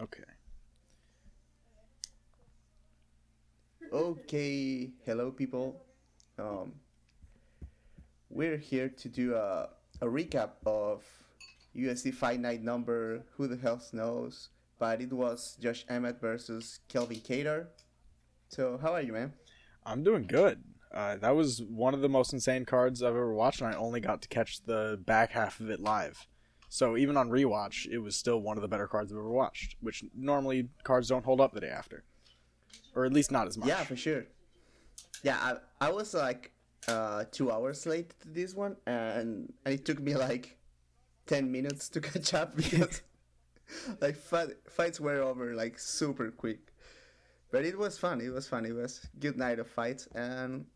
Okay. Okay, hello people. Um, we're here to do a, a recap of UFC Fight Night number Who the Hell Knows, but it was Josh Emmett versus Calvin Kattar. So how are you, man? I'm doing good. Uh, that was one of the most insane cards I've ever watched, and I only got to catch the back half of it live. So even on rewatch, it was still one of the better cards I've ever watched, which normally cards don't hold up the day after, or at least not as much. Yeah, for sure. Yeah, I, I was like uh, two hours late to this one, and, and it took me like ten minutes to catch up because like fight, fights were over like super quick. But it was fun. It was fun. It was good night of fights, and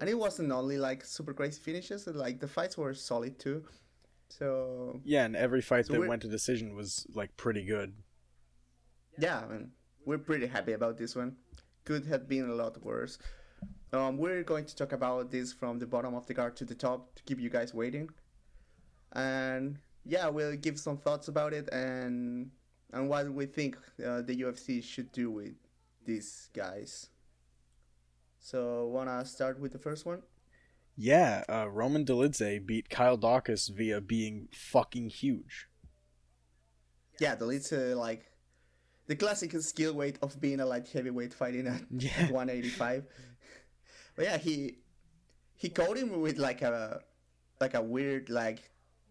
and it wasn't only like super crazy finishes. Like the fights were solid too. So yeah, and every fight So that went to decision was like pretty good. yeah, I mean, we're pretty happy about this one. Could have been a lot worse. Um, we're going to talk about this from the bottom of the card to the top to keep you guys waiting. And yeah, we'll give some thoughts about it and and what we think uh, the UFC should do with these guys. So, wanna start with the first one? Yeah, uh, Roman Dolidze beat Kyle Daukaus via being fucking huge. Yeah, uh, like the classic skill weight of being a light heavyweight fighting at Yeah. 185. But yeah, he he caught him with like a like a weird like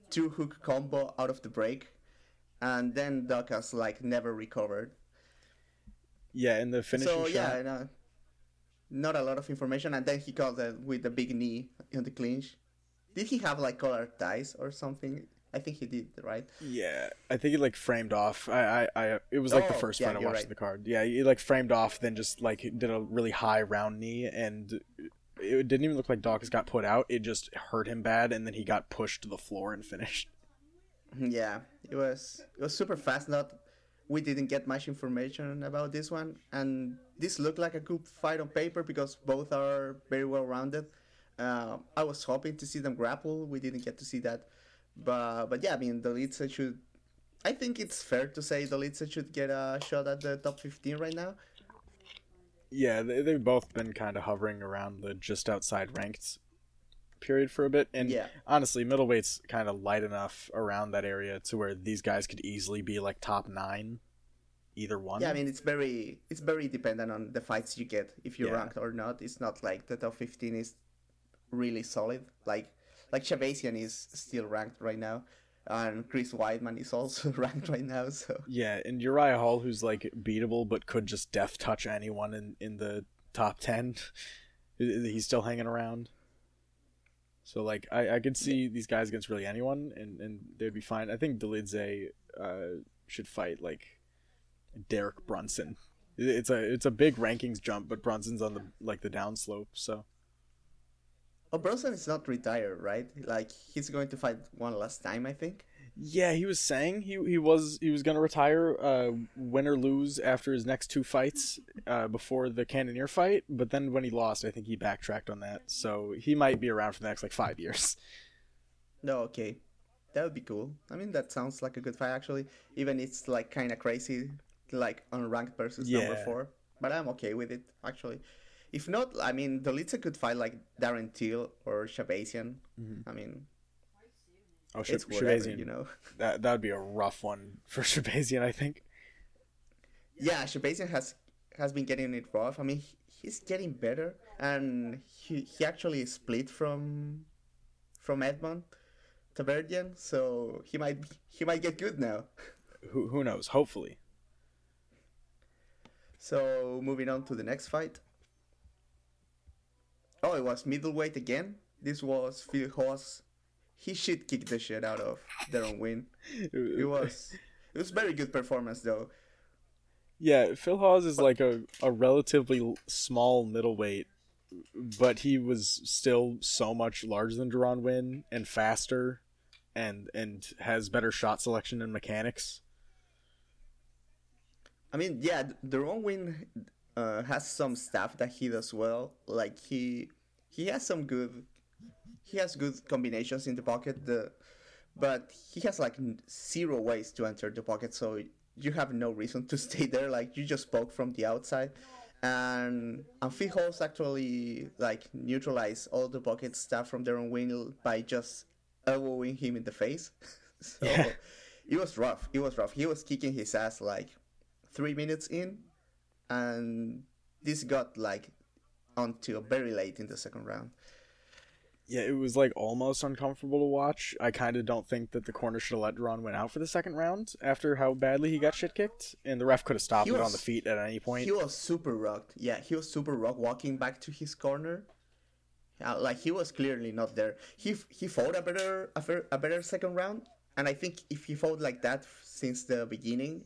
two hook combo out of the break, and then Dawkins like never recovered. Yeah, in the finishing so shot. yeah, no, not a lot of information, and then he caught it with the big knee in the clinch. Did he have like colored ties or something? I think he did, right? Yeah, I think he like framed off. I, I, I it was like the Oh, first yeah, fight I watched right. the card. Yeah, he like framed off, then just like did a really high round knee, and it didn't even look like Daukaus got put out. It just hurt him bad, and then he got pushed to the floor and finished. Yeah, it was it was super fast. Not we didn't get much information about this one, and this looked like a good fight on paper because both are very well rounded. Uh, I was hoping to see them grapple. We didn't get to see that, but but yeah, I mean Dolidze should. I think it's fair to say Dolidze should get a shot at the top fifteen right now. Yeah, they, they've both been kind of hovering around the just outside ranked period for a bit, and Yeah. honestly, middleweight's kind of light enough around that area to where these guys could easily be like top nine, either one. Yeah, I mean it's very it's very dependent on the fights you get if you're Yeah. ranked or not. It's not like the top fifteen is really solid. Like like Shahbazyan is still ranked right now, and Chris Weidman is also ranked right now. So Yeah, and Uriah Hall, who's like beatable but could just death touch anyone in, in the top 10, he's still hanging around. So, like, I, I could see these guys against really anyone, and, and they'd be fine. I think Dolidze uh, should fight, like, Derek Brunson. It's a it's a big rankings jump, but Brunson's on the like the downslope. So oh, Brunson is not retired, right? Like he's going to fight one last time, I think. yeah, he was saying he he was he was gonna retire, uh, win or lose after his next two fights, uh, before the Cannonier fight. But then when he lost, I think he backtracked on that. So he might be around for the next like five years. No, okay, that would be cool. I mean, that sounds like a good fight actually. Even it's like kind of crazy, like unranked versus number four. But I'm okay with it actually. If not, I mean, Dolidze could fight like Darren Till or Shahbazyan. Mm-hmm. I mean, Oh, it's whatever, Shahbazyan. you know. That that would be a rough one for Shahbazyan, I think. Yeah, Shahbazyan has has been getting it rough. I mean, he- he's getting better, and he he actually split from from Edmond Tarverdyan, so he might he might get good now. Who who knows? Hopefully. So moving on to the next fight. Oh, it was middleweight again. This was Phil Hawes. He should kick the shit out of Deron Winn. It was it was very good performance though. Yeah, Phil Hawes is like a, a relatively small middleweight, but he was still so much larger than Deron Winn and faster and and has better shot selection and mechanics. I mean, yeah, Deron Winn uh, has some stuff that he does well. Like he he has some good he has good combinations in the pocket. The but he has like zero ways to enter the pocket. So you have no reason to stay there. Like you just spoke from the outside, and and Hawes actually like neutralized all the pocket stuff from Deron Winn by just elbowing him in the face. so Yeah. it was rough. It was rough. He was kicking his ass like three minutes in, and this got like until very late in the second round. Yeah, it was like almost uncomfortable to watch. I kind of don't think that the corner should have let Deron Winn out for the second round after how badly he got shit kicked, and the ref could have stopped He it on the feet at any point. He was super rocked. Yeah, he was super rocked walking back to his corner. Uh, like he was clearly not there. He he fought a better a, a better second round, and I think if he fought like that since the beginning,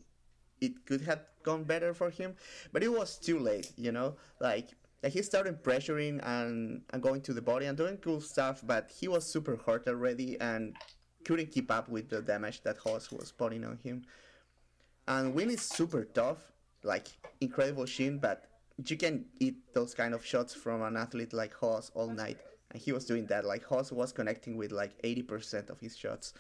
it could have gone better for him. But it was too late, you know. Like like he started pressuring and and going to the body and doing cool stuff, but he was super hurt already and couldn't keep up with the damage that Hawes was putting on him. And Winn is super tough, like incredible shin, but you can eat those kind of shots from an athlete like Hawes all night. And he was doing that. Like Hawes was connecting with like 80% of his shots.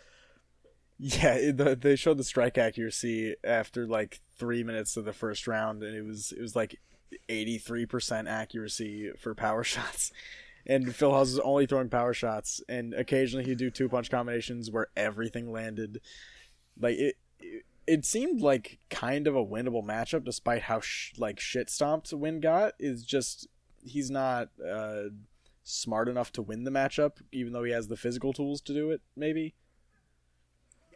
Yeah, the, they showed the strike accuracy after like three minutes of the first round, and it was it was like eighty three percent accuracy for power shots. And Phil Hawes was only throwing power shots, and occasionally he'd do two punch combinations where everything landed. Like it, it, it seemed like kind of a winnable matchup, despite how sh- like shit stomped Winn got. Is just he's not uh, smart enough to win the matchup, even though he has the physical tools to do it. Maybe.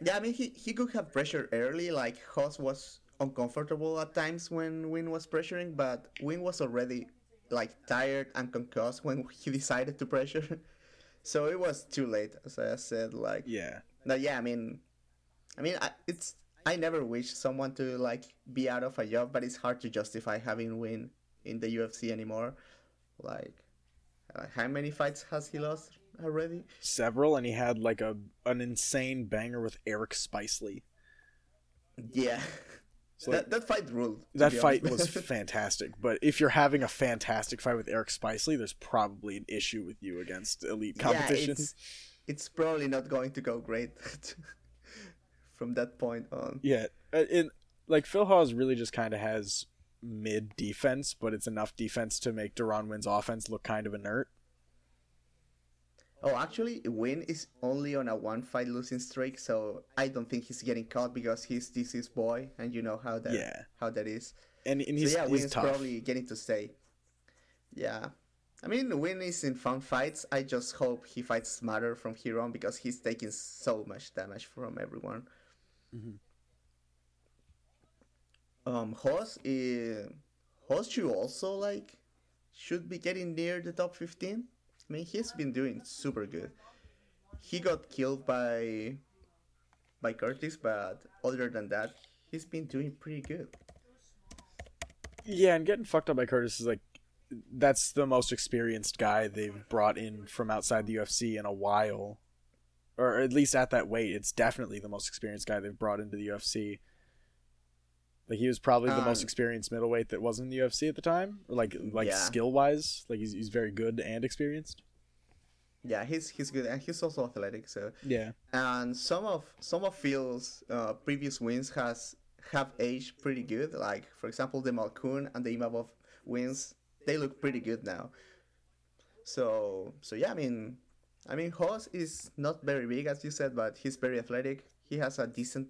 Yeah, I mean, he, he could have pressure early. Like Hawes was uncomfortable at times when Winn was pressuring, but Winn was already like tired and concussed when he decided to pressure. so it was too late, as I said. Like, Yeah. But yeah, I mean, I mean, I, it's I never wish someone to like be out of a job, but it's hard to justify having Winn in the UFC anymore. Like, uh, how many fights has he lost already? several, and he had like a an insane banger with Eric Spicely. Yeah, So, that that fight ruled. that fight was fantastic. But if you're having a fantastic fight with Eric Spicely, there's probably an issue with you against elite competition. Yeah, it's it's probably not going to go great from that point on. Yeah, uh, in like Phil Hawes really just kind of has mid defense, but it's enough defense to make Deron Winn's offense look kind of inert. Oh, actually, Winn is only on a one fight losing streak, so I don't think he's getting caught because he's DC's boy, and you know how that Yeah. how that is. And, and he's, so yeah, he's Winn's tough. probably getting to stay. Yeah. I mean, Winn is in fun fights. I just hope he fights smarter from here on because he's taking so much damage from everyone. Mm-hmm. Um, Hawes is Hawes should also like should be getting near the top fifteen. I mean, he's been doing super good. He got killed by by Curtis, but other than that, he's been doing pretty good. Yeah, and getting fucked up by Curtis is like that's the most experienced guy they've brought in from outside the UFC in a while. Or at least at that weight, it's definitely the most experienced guy they've brought into the UFC. Like he was probably the most Um, experienced middleweight that wasn't in the UFC at the time, or like like Yeah. skill wise, like he's he's very good and experienced. Yeah, he's he's good and he's also athletic. So Yeah, and some of some of Phil's uh, previous wins has have aged pretty good. Like for example, the Malkoun and the Imavov wins, they look pretty good now. So so yeah, I mean, I mean Hawes is not very big as you said, but he's very athletic. He has a decent,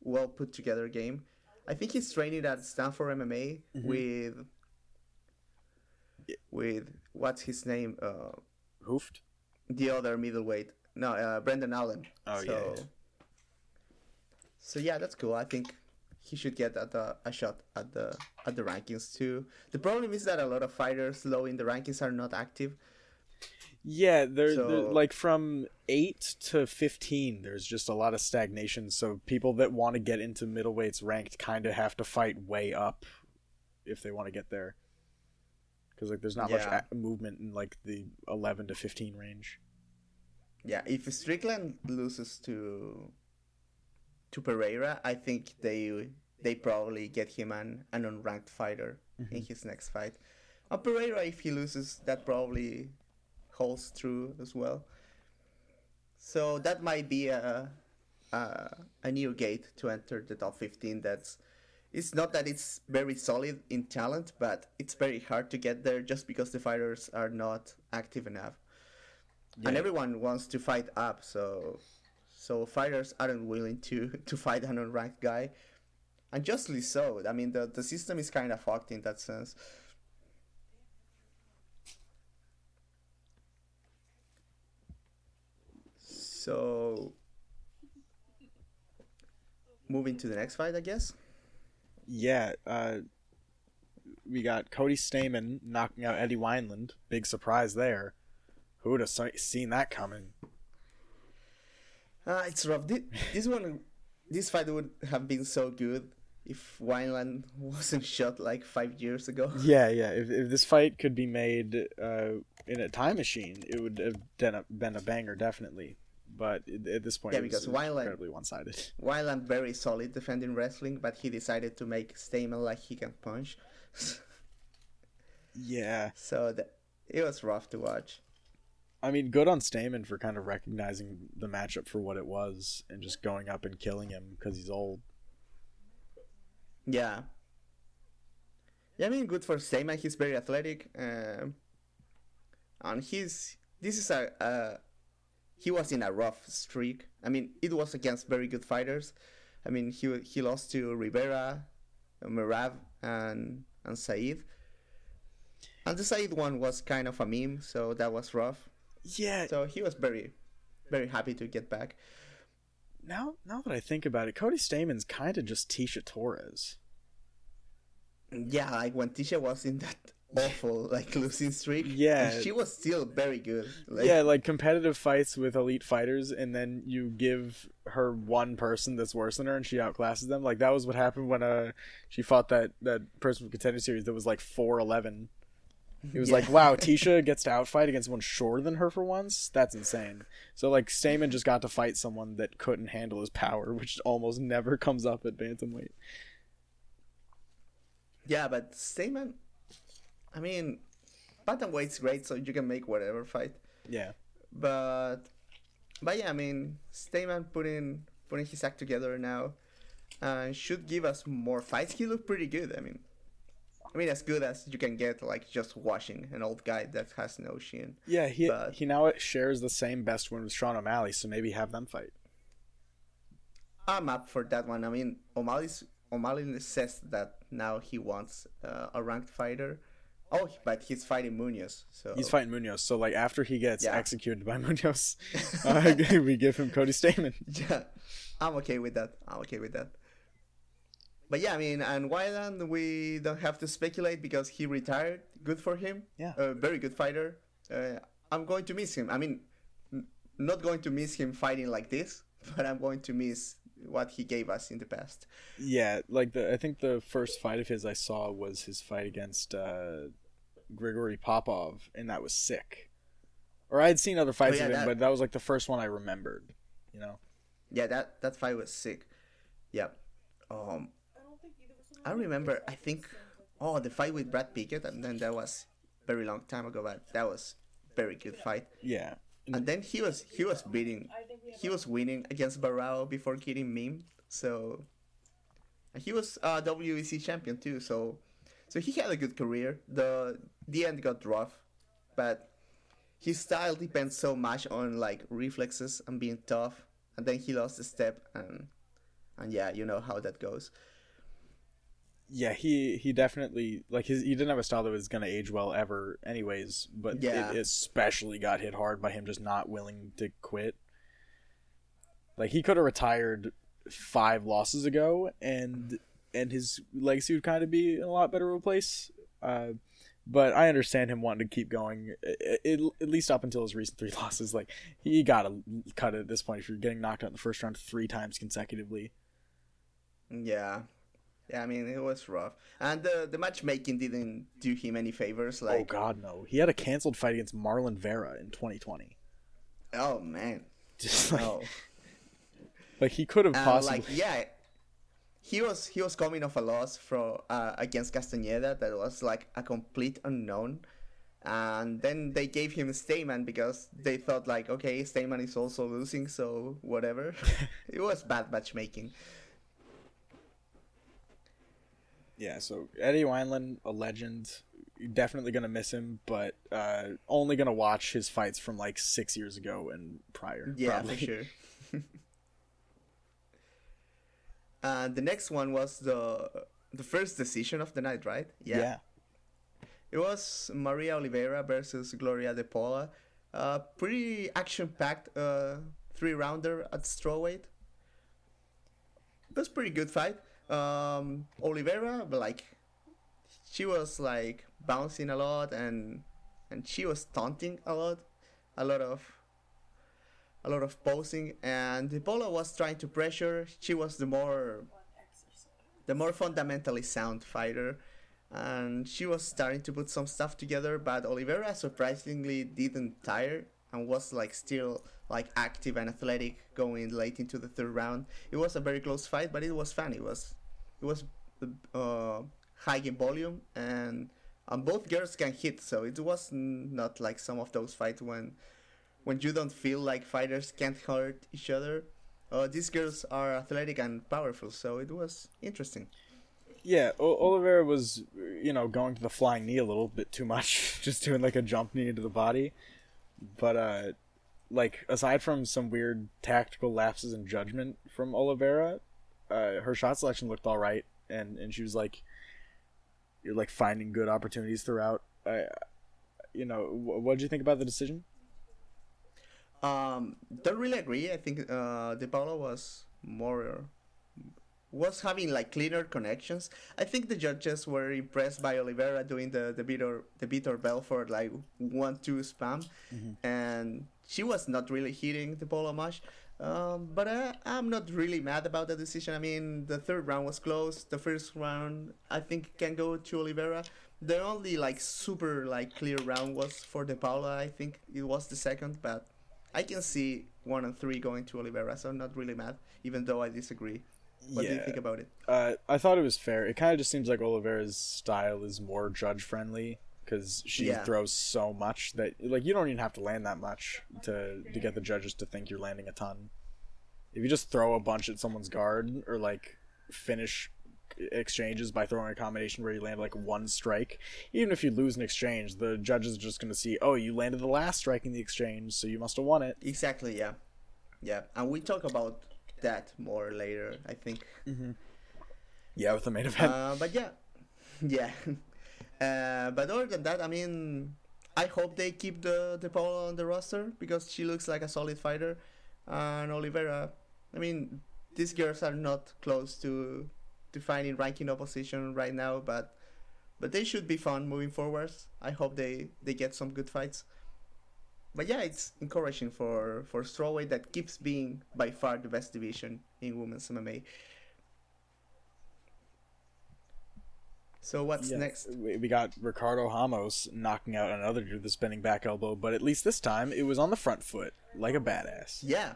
well put together game. I think he's training at Sanford MMA with with what's his name? Uh, hoofed. the other middleweight. No, uh, Brendan Allen. Oh, so, yeah, yeah. So yeah, that's cool. I think he should get at the, a shot at the at the rankings too. The problem is that a lot of fighters low in the rankings are not active. Yeah, they're, So- like from eight to fifteen. There's just a lot of stagnation. So people that want to get into middleweights ranked kind of have to fight way up if they want to get there. Because like there's not much Yeah. a- movement in like the eleven to fifteen range. Yeah, if Strickland loses to to Pereira, I think they they probably get him an, an unranked fighter mm-hmm. in his next fight. And Pereira, if he loses, that probably holds true as well. So that might be a uh, a new gate to enter the top 15 that's it's not that it's very solid in talent but it's very hard to get there just because the fighters are not active enough. And everyone wants to fight up so so fighters aren't willing to to fight an unranked guy. And justly so. I mean the, the system is kind of fucked in that sense so moving to the next fight i guess Yeah, uh, we got Cody Stamann knocking out Eddie Wineland. Big surprise there. Who would have seen that coming? uh, it's rough this, this one this fight would have been so good if Wineland wasn't shot like five years ago. Yeah, yeah. If, if this fight could be made uh, in a time machine, it would have been a, been a banger, definitely. But at this point, Yeah, because Wineland- incredibly one-sided. Wineland very solid defending wrestling, but he decided to make Stamann like he can punch. Yeah, so that, it was rough to watch. I mean, good on Stamann for kind of recognizing the matchup for what it was and just going up and killing him because he's old. Yeah. Yeah, I mean, good for Stamann. He's very athletic. Um, and he's. This is a. Uh, he was in a rough streak. I mean, it was against very good fighters. I mean, he he lost to Rivera, Merab, and and Said. And the Said one was kind of a meme, so that was rough. Yeah, So he was very, very happy to get back. now now that I think about it, Cody Stamann's kind of just Tecia Torres. Yeah, like when Tecia was in that awful like losing streak. Yeah. she was still very good. Like, yeah, like competitive fights with elite fighters, and then you give her one person that's worse than her, and she outclasses them. Like that was what happened when uh she fought that that person from Contender Series that was like four eleven. It was Yeah. like, wow, Tecia gets to outfight against someone shorter than her for once. That's insane. So like, Stamann just got to fight someone that couldn't handle his power, which almost never comes up at bantamweight. yeah, but Stamann, I mean, bantamweight's great, so you can make whatever fight. Yeah, But, but yeah, I mean, Stamann putting putting his act together now, and should give us more fights. He looked pretty good. I mean. I mean, as good as you can get, like just washing an old guy that has no shin. yeah. He But- he now shares the same best win with Sean O'Malley, so maybe have them fight. I'm up for that one. I mean, O'Malley's O'Malley says that now he wants uh, a ranked fighter. Oh, but he's fighting Munhoz, so He's fighting Munhoz, so like after he gets Yeah. executed by Munhoz, uh, we give him Cody Stamann. Yeah, I'm okay with that. I'm okay with that. But yeah, I mean, and Wineland, we don't have to speculate because he retired. Good for him. Yeah. a very good fighter. Uh, I'm going to miss him. I mean, n- not going to miss him fighting like this, but I'm going to miss what he gave us in the past. Yeah, like the I think the first fight of his I saw was his fight against uh, Grigory Popov, and that was sick. Or I had seen other fights Oh, yeah, of him, that- but that was like the first one I remembered. You know. Yeah, that that fight was sick. Yeah. Um, I remember. I think. Oh, the fight with Brad Pickett, and then that was very long time ago, but that was very good fight. Yeah. And then he was he was beating, he was winning against Barao before getting memed. So, and he was uh, WEC champion too. So, so he had a good career. The the end got rough, but his style depends so much on like reflexes and being tough. And then he lost a step, and and yeah, you know how that goes. Yeah, he he definitely like his he didn't have a style that was gonna age well ever, anyways. But Yeah. it especially got hit hard by him just not willing to quit. Like he could have retired five losses ago, and and his legacy would kind of be in a lot better of a place. Uh, but I understand him wanting to keep going, i- i- at least up until his recent three losses. Like he got to cut it at this point if you're getting knocked out in the first round three times consecutively. Yeah. Yeah, I mean it was rough, and the the matchmaking didn't do him any favors. Like, oh God, no! He had a canceled fight against Marlon Vera in 2020. oh man, Just like, no. Like he could have and possibly. like yeah he was he was coming off a loss from uh, against Castañeda that was like a complete unknown and then they gave him Stamann because they thought like, okay, Stamann is also losing, so whatever. it was bad matchmaking. Yeah, so Eddie Wineland, a legend. Definitely gonna miss him, but uh, only gonna watch his fights from like six years ago and prior. Yeah, probably. for sure. and the next one was the the first decision of the night, right? Yeah. It was Maria Oliveira versus Gloria De Paula. Uh, pretty action-packed uh, three-rounder at strawweight. Was pretty good fight. Um, Oliveira, but like, she was like bouncing a lot and and she was taunting a lot, a lot of a lot of posing. And Paula was trying to pressure. She was the more the more fundamentally sound fighter and she was starting to put some stuff together but Oliveira surprisingly didn't tire and was like still like active and athletic going late into the third round it was a very close fight but it was fun it was it was uh, high in volume and and both girls can hit so it was not like some of those fights when when you don't feel like fighters can't hurt each other uh, these girls are athletic and powerful so it was interesting Yeah, o- Oliveira was, you know, going to the flying knee a little bit too much, just doing like a jump knee into the body. But uh, like aside from some weird tactical lapses in judgment from Oliveira, uh, her shot selection looked all right, and and she was like, you're like finding good opportunities throughout. I, you know, what did you think about the decision? Um, don't really agree. I think uh, De Paula was more was having like cleaner connections. I think the judges were impressed by Oliveira doing the the Vitor the Vitor Belfort like one two spam, and she was not really hitting De Paula much. Um, but I, I'm not really mad about the decision. I mean, the third round was close. The first round, I think, can go to Oliveira. The only like super like clear round was for De Paula. I think it was the second, but I can see one and three going to Oliveira, so I'm not really mad, even though I disagree. What do you think about it? Uh, I thought it was fair. It kind of just seems like Oliveira's style is more judge friendly because she Yeah. throws so much that like you don't even have to land that much to to get the judges to think you're landing a ton. If you just throw a bunch at someone's guard or like finish exchanges by throwing a combination where you land like one strike, even if you lose an exchange, the judges are just going to see, oh, you landed the last strike in the exchange, so you must have won it. Exactly, yeah, yeah, and we talk about that more later, I think. Yeah, with the main event. Uh, but yeah, yeah. Uh, but other than that, I mean, I hope they keep the De Paula on the roster because she looks like a solid fighter, and Oliveira. I mean, these girls are not close to to finding ranking opposition right now, but but they should be fun moving forwards. I hope they they get some good fights. But yeah, it's encouraging for for strawweight that keeps being by far the best division in women's MMA. So what's Yeah, next? We we got Ricardo Ramos knocking out another dude with a spinning back elbow, but at least this time it was on the front foot, like a badass. Yeah.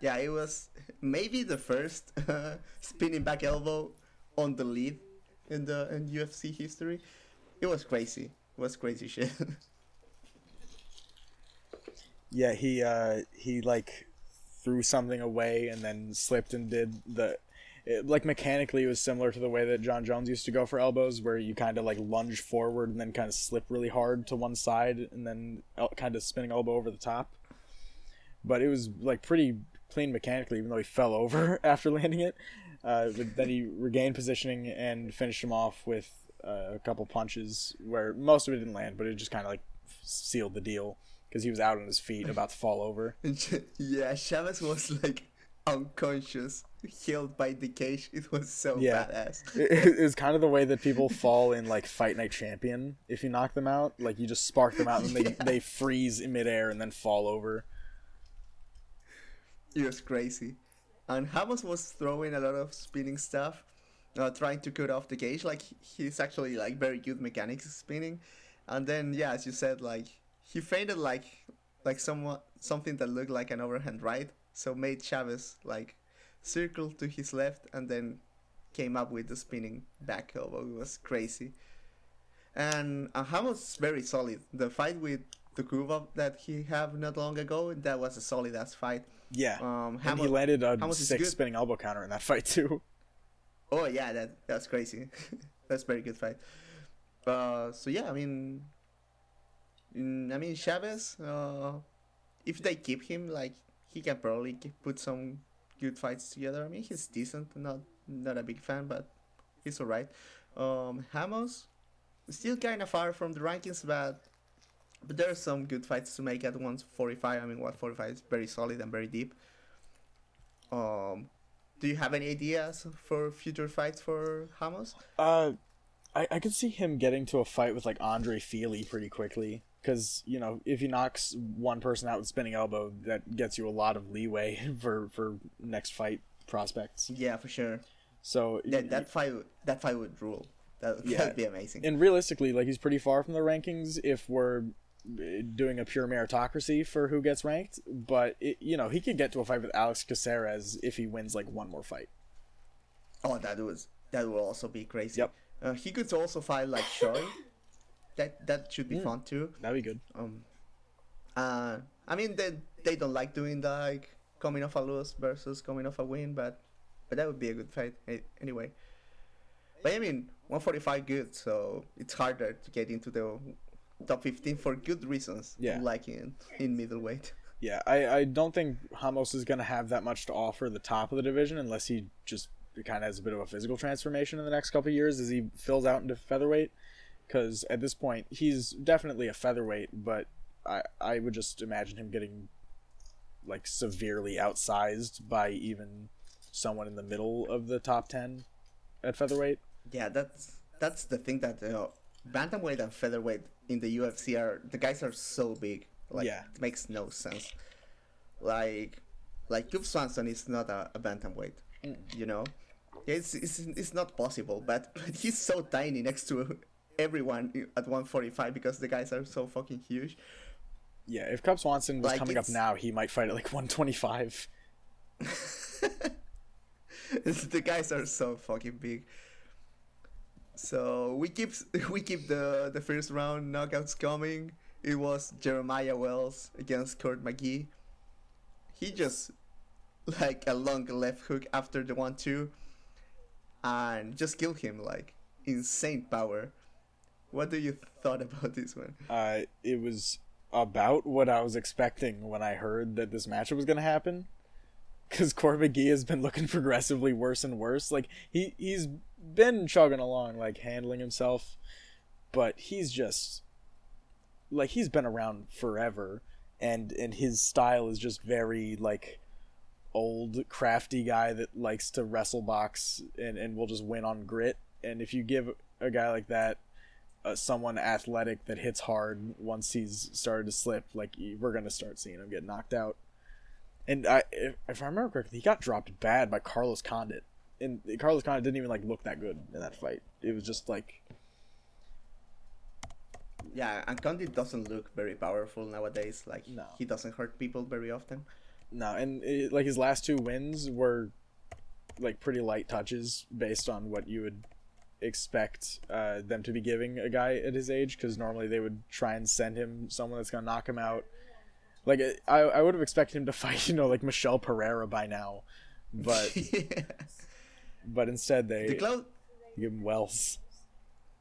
Yeah, it was maybe the first uh, spinning back elbow on the lead in the in UFC history. It was crazy. It was crazy shit. Yeah, he uh he like threw something away and then slipped and did the it, like mechanically it was similar to the way that Jon Jones used to go for elbows where you kind of like lunge forward and then kind of slip really hard to one side and then el- kind of spinning elbow over the top. But it was like pretty clean mechanically even though he fell over after landing it. Uh, but then he regained positioning and finished him off with uh, a couple punches where most of it didn't land, but it just kind of like sealed the deal because he was out on his feet about to fall over. yeah, Chavez was like unconscious, held by the cage. It was so Yeah. badass. It is kind of the way that people fall in like Fight Night Champion. If you knock them out, like you just spark them out and they they freeze in midair and then fall over. It was crazy. And Ramos was throwing a lot of spinning stuff, uh, trying to cut off the cage. Like he's actually like very good mechanics spinning. And then yeah, as you said, like he feinted like like somewhat something that looked like an overhand right. So made Chavez like circle to his left and then came up with the spinning back elbow. It was crazy. and uh, is very solid. The fight with the Kuba that he have not long ago, that was a solid ass fight. Yeah, Um, and he landed a Ramos is six spinning elbow counter in that fight too. Oh yeah, that that's crazy. that's a very good fight. Uh, so yeah, I mean, mm, I mean Chavez. Uh, if they keep him, like he can probably put some good fights together. I mean, he's decent. Not not a big fan, but he's alright. Um, Ramos, still kind of far from the rankings, but but there are some good fights to make at 145. I mean, 145 is very solid and very deep. Um, do you have any ideas for future fights for Ramos? Uh, I I could see him getting to a fight with like Andre Fili pretty quickly. Because you know, if he knocks one person out with spinning elbow, that gets you a lot of leeway for for next fight prospects. Yeah, for sure. So That that fight that fight would rule. That Yeah. that'd be amazing. and realistically, like he's pretty far from the rankings if we're doing a pure meritocracy for who gets ranked. But it, you know, he could get to a fight with Alex Caceres if he wins like one more fight. oh, that was that would also be crazy. Yep. Uh, he could also fight like Choi. That that should be Mm. fun too. That'd be good. Um, uh, I mean they they don't like doing the like coming off a loss versus coming off a win, but but that would be a good fight anyway. But I mean, 145 good, so it's harder to get into the top 15 for good reasons. Yeah. like in in middleweight. Yeah, I, I don't think Ramos is going to have that much to offer the top of the division unless he just kind of has a bit of a physical transformation in the next couple of years as he fills out into featherweight. Because at this point, he's definitely a featherweight, but I, I would just imagine him getting like severely outsized by even someone in the middle of the top 10 at featherweight. Yeah, that's that's the thing that uh, bantamweight and featherweight in the UFC are the guys are so big. Like Yeah. it makes no sense. Like like Cub Swanson is not a, a bantamweight. Mm. You know? It's, it's it's not possible, but, but he's so tiny next to everyone at 145 because the guys are so fucking huge. Yeah, if Cub Swanson was Like, coming up now, he might fight at like 125. the guys are so fucking big. So we keep we keep the the first round knockouts coming. It was Jeremiah Wells against Court McGee. He just like a long left hook after the one two, and just killed him like insane power. What do you thought about this one? uh, it was about what I was expecting when I heard that this matchup was going to happen. Because Court McGee has been looking progressively worse and worse. Like he he's been chugging along, like handling himself, but he's just like he's been around forever, and and his style is just very like old crafty guy that likes to wrestle box and and will just win on grit. And if you give a guy like that uh, someone athletic that hits hard once he's started to slip, like we're gonna start seeing him get knocked out. And I, if, if I remember correctly, he got dropped bad by Carlos Condit, and Carlos Condit didn't even like look that good in that fight. It was just like, Yeah, and Condit doesn't look very powerful nowadays. Like No. he doesn't hurt people very often. no, and it, like his last two wins were like pretty light touches based on what you would expect uh, them to be giving a guy at his age because normally they would try and send him someone that's gonna knock him out. Like I, I would have expected him to fight, you know, like Michel Pereira by now, but but instead they the Cloud give him Wells.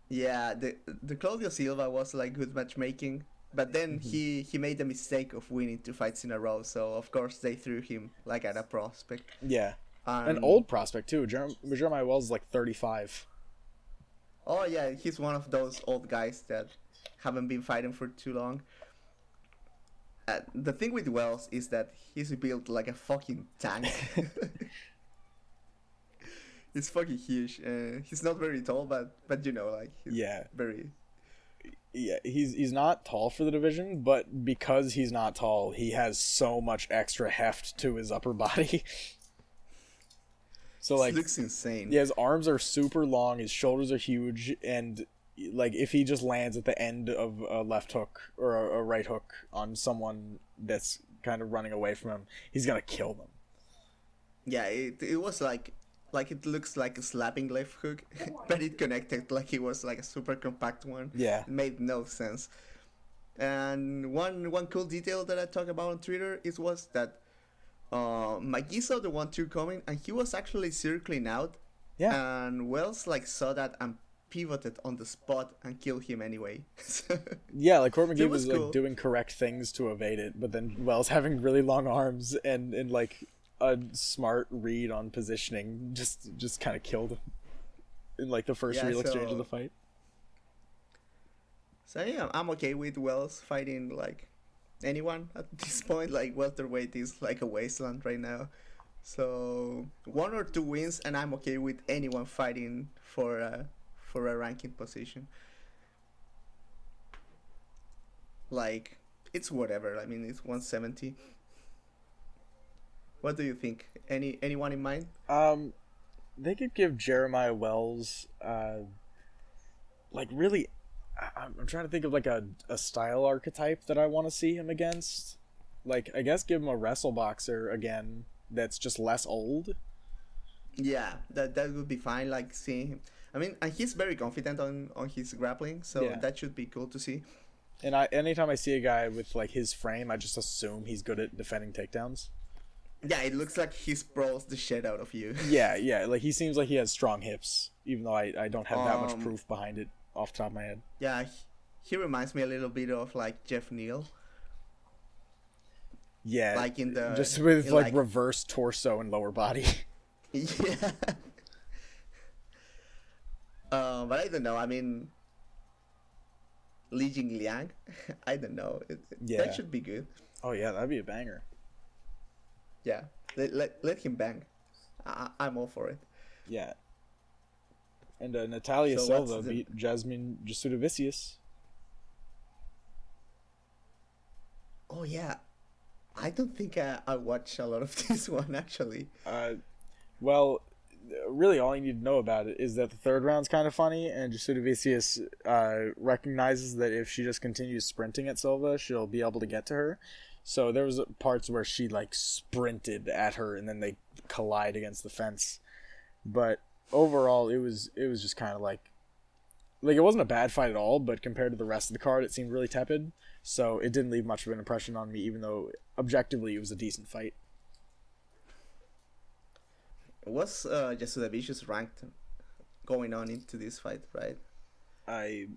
Yeah, the the Claudio Silva was like good matchmaking, but then Mm-hmm. he he made the mistake of winning two fights in a row. So of course they threw him like at a prospect. Yeah, Um, an old prospect too. Jerem- Jeremiah Wells is like thirty five. Oh yeah, he's one of those old guys that haven't been fighting for too long. Uh, the thing with Wells is that he's built like a fucking tank. he's fucking huge. Uh, he's not very tall, but but you know, like he's Yeah. very Yeah, he's he's not tall for the division, but because he's not tall, he has so much extra heft to his upper body. so like looks insane. Yeah, his arms are super long, his shoulders are huge, and like if he just lands at the end of a left hook or a, a right hook on someone that's kind of running away from him, he's gonna kill them. Yeah, it, it was like like it looks like a slapping left hook, but it connected like it was like a super compact one. Yeah. It made no sense. And one one cool detail that I talked about on Twitter is was that uh, McGee saw the one two coming, and he was actually circling out. Yeah. And Wells like saw that and pivoted on the spot and kill him anyway. Yeah, like Court So McGee was, was like doing correct things to evade it, but then Wells having really long arms and and like a smart read on positioning just just kind of killed him in like the first Yeah, real exchange of the fight. So yeah, I'm okay with Wells fighting like anyone at this point. Like welterweight is like a wasteland right now. So one or two wins, and I'm okay with anyone fighting for a for a ranking position. Like it's whatever. I mean, it's 170. What do you think? Any anyone in mind? Um, they could give Jeremiah Wells, uh, like really, I- I'm I'm trying to think of like a a style archetype that I want to see him against. Like I guess give him a wrestle boxer again that's just less old. Yeah, that that would be fine. Like seeing him. I mean, and he's very confident on on his grappling, so Yeah. that should be cool to see. And I anytime I see a guy with like his frame, I just assume he's good at defending takedowns. Yeah, it looks like he sprawls the shit out of you. Yeah, yeah, like he seems like he has strong hips, even though I, I don't have that much Um, proof behind it off the top of my head. Yeah, he, he reminds me a little bit of like Geoff Neal. Yeah, like in the- just with like, like- reverse torso and lower body. yeah. Uh, but I don't know. I mean, Li Jing Liang. I don't know. It, Yeah. That should be good. oh yeah, that'd be a banger. Yeah. Let let, let him bang. I, I'm all for it. Yeah. And uh, Natalia So Silva the- beat Jasmine Jasudavicius. Oh yeah. I don't think I, I watched a lot of this one actually. Uh, well, really, all you need to know about it is that the third round's kind of funny, and Jasudavicius uh, recognizes that if she just continues sprinting at Silva, she'll be able to get to her. So there was parts where she like sprinted at her, and then they collide against the fence. But overall, it was it was just kind of like like it wasn't a bad fight at all, but compared to the rest of the card, it seemed really tepid. So it didn't leave much of an impression on me, even though objectively it was a decent fight. Was uh, Jasudavicius ranked going on into this fight, right? I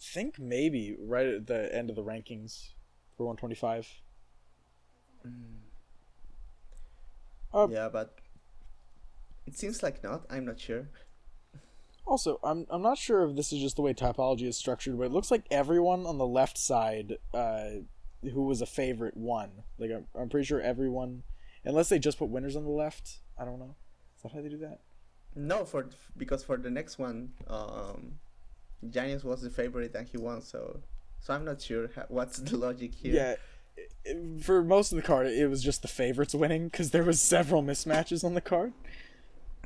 think maybe right at the end of the rankings for 125. Uh, Yeah, but it seems like not. I'm not sure. Also, I'm I'm not sure if this is just the way Tapology is structured, but it looks like everyone on the left side uh, who was a favorite won. Like I'm, I'm pretty sure everyone, unless they just put winners on the left. I don't know. Is that how they do that? No, for because for the next one, um, Janius was the favorite and he won. So, so I'm not sure ha- what's the logic here. Yeah. i- For most of the card, it was just the favorites winning because there was several mismatches on the card.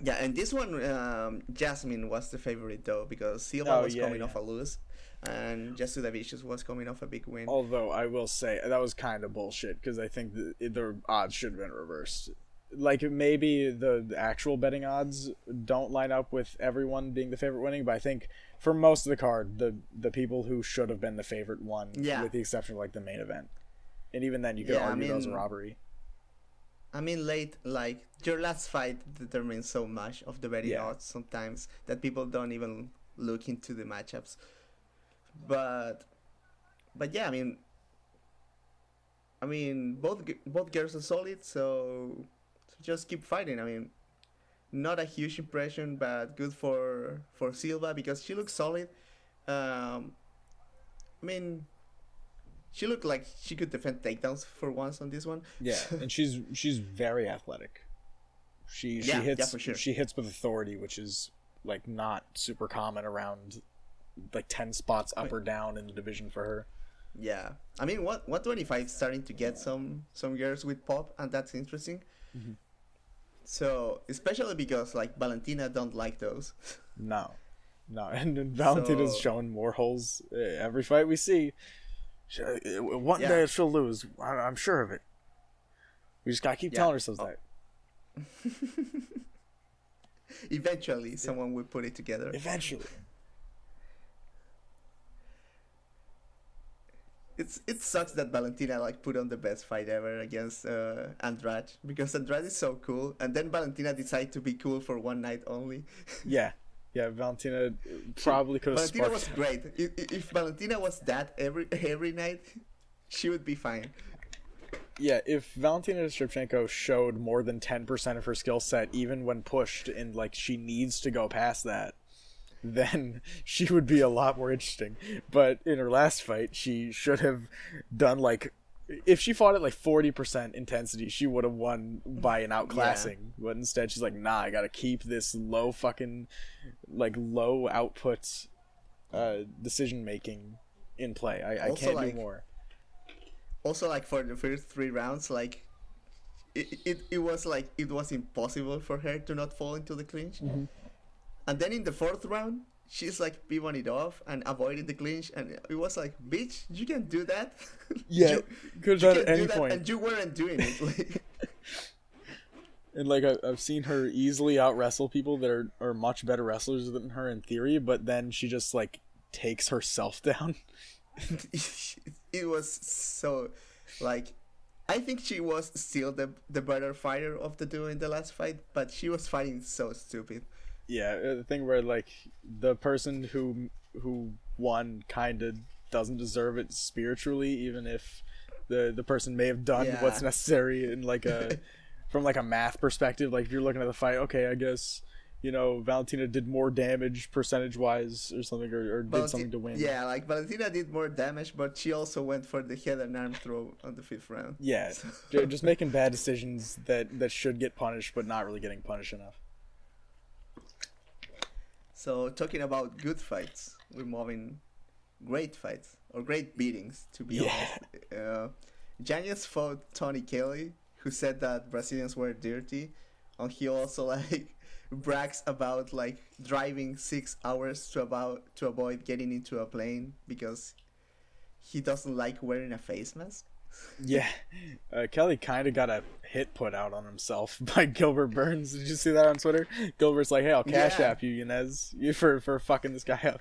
Yeah, and this one, um, Jasmine was the favorite though because Silva Oh, was yeah, coming yeah. off a lose, and Jasudavicius was coming off a big win. Although I will say that was kind of bullshit because I think the, the odds should have been reversed. Like maybe the, actual betting odds don't line up with everyone being the favorite winning, but I think for most of the card, the the people who should have been the favorite won, Yeah. with the exception of like the main event. And even then, you could Yeah, I argue that was a robbery. I mean, late like your last fight determines so much of the betting Yeah. odds sometimes that people don't even look into the matchups. But, but yeah, I mean, I mean both both girls are solid, so, so just keep fighting. I mean, not a huge impression, but good for for Silva because she looks solid. Um, I mean, she looked like she could defend takedowns for once on this one. Yeah, and she's she's very athletic. She she Yeah, yeah, hits for sure. she hits with authority, which is like not super common around like ten spots up or down in the division for her. Yeah, I mean, what one twenty five starting to get some some girls with pop, and that's interesting. Mm-hmm. So especially because like Valentina don't like those. No, no, and, Valentina's So- showing more holes uh, every fight we see. Uh, one Yeah. day she'll lose. I, I'm sure of it. We just gotta keep Yeah. telling ourselves Oh. that. Eventually, someone will put it together. Eventually. It's it sucks that Valentina like put on the best fight ever against uh, Andrade because Andrade is so cool, and then Valentina decided to be cool for one night only. Yeah. Yeah, Valentina probably could have Valentina sparked. was great. If, if Valentina was that every every night, she would be fine. Yeah, if Valentina Shevchenko showed more than 10% of her skill set, even when pushed, and like she needs to go past that, then she would be a lot more interesting. But in her last fight, she should have done like. If she fought at like 40% intensity, she would have won by an outclassing. But instead, she's like, nah, I gotta keep this low fucking, like, low output uh, decision making in play. I, I Also, can't like, do more. Also, like for the first three rounds, like it, it, it was like it was impossible for her to not fall into the clinch. Mm-hmm. And then in the fourth round, she's like pivoting it off and avoiding the clinch, and it was like, bitch, you can do that. Yeah, you, could you can at any do that, and you weren't doing it. Like, And like I, I've seen her easily out wrestle people that are, are much better wrestlers than her in theory, but then she just like takes herself down. it was so like I think she was still the the better fighter of the two in the last fight, but she was fighting so stupid. Yeah, uh, the thing where like the person who who won kind of doesn't deserve it spiritually, even if the the person may have done Yeah. what's necessary in like a from like a math perspective. Like if you're looking at the fight, okay, I guess you know Valentina did more damage percentage wise or something, or, or did something to win. Yeah, like Valentina did more damage, but she also went for the head and arm throw on the fifth round. Yeah, ju- just making bad decisions that that should get punished, but not really getting punished enough. So talking about good fights, we're moving great fights or great beatings to be Yeah. honest. Uh, Yanez fought Tony Kelly, who said that Brazilians were dirty, and he also like brags about like driving six hours to about to avoid getting into a plane because he doesn't like wearing a face mask. Yeah, uh, Kelly kind of got a hit put out on himself by Gilbert Burns. Did you see that on Twitter? Gilbert's like, "Hey, I'll cash Yeah. app you, Yanez, you for for fucking this guy up."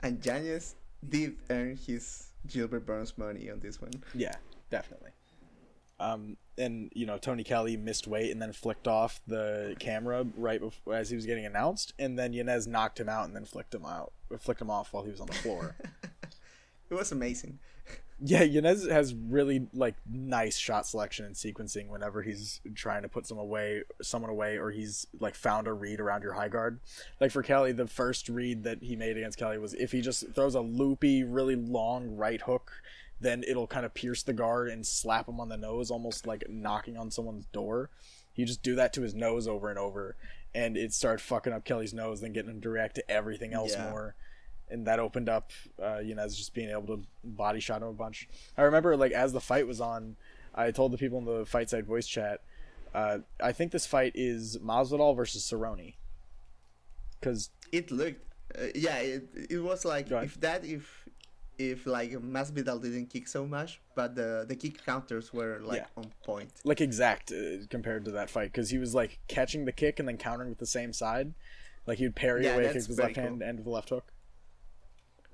And Yanez did earn his Gilbert Burns money on this one. Yeah, definitely. Um, and you know Tony Kelly missed weight and then flicked off the camera right before as he was getting announced, and then Yanez knocked him out and then flicked him out, flicked him off while he was on the floor. It was amazing. Yeah, Yanez has really like nice shot selection and sequencing whenever he's trying to put some away, someone away, or he's like found a read around your high guard. Like for Kelly, the first read that he made against Kelly was if he just throws a loopy, really long right hook, then it'll kind of pierce the guard and slap him on the nose, almost like knocking on someone's door. He just do that to his nose over and over, and it started fucking up Kelly's nose, then getting him to react to everything else Yeah. more and that opened up uh, you know as just being able to body shot him a bunch. I remember like as the fight was on i told the people in the fight side voice chat uh, i think this fight is masvidal versus cerrone. Because it looked uh, yeah it, it was like if that if if like Masvidal didn't kick so much but the the kick counters were like Yeah. on point. Like exact uh, compared to that fight because he was like catching the kick and then countering with the same side. Like he would parry Yeah, away kick with left hand cool. and with the left hook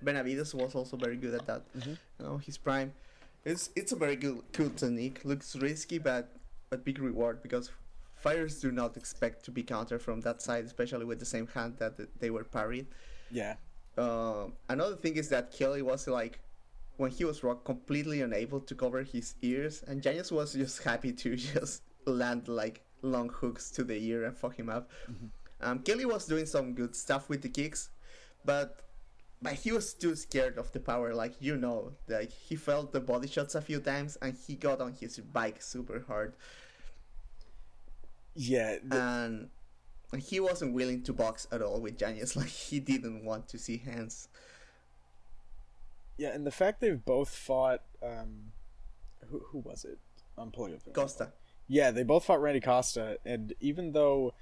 Benavides was also very good at that. Mm-hmm. you know his prime. It's it's a very good cool technique. Looks risky but but big reward because fighters do not expect to be countered from that side especially with the same hand that they were parried. Yeah. Um, another thing is that Kelly was like, when he was rock, completely unable to cover his ears, and Yanez was just happy to just land like long hooks to the ear and fuck him up. Um, Kelly was doing some good stuff with the kicks, but but he was too scared of the power. Like you know, like he felt the body shots a few times, and he got on his bike super hard, yeah th- and. he wasn't willing to box at all with Yanez. Like he didn't want to see hands. yeah and the fact they've both fought um who, who was it i'm pulling up Costa. Yeah, they both fought Randy Costa, and even though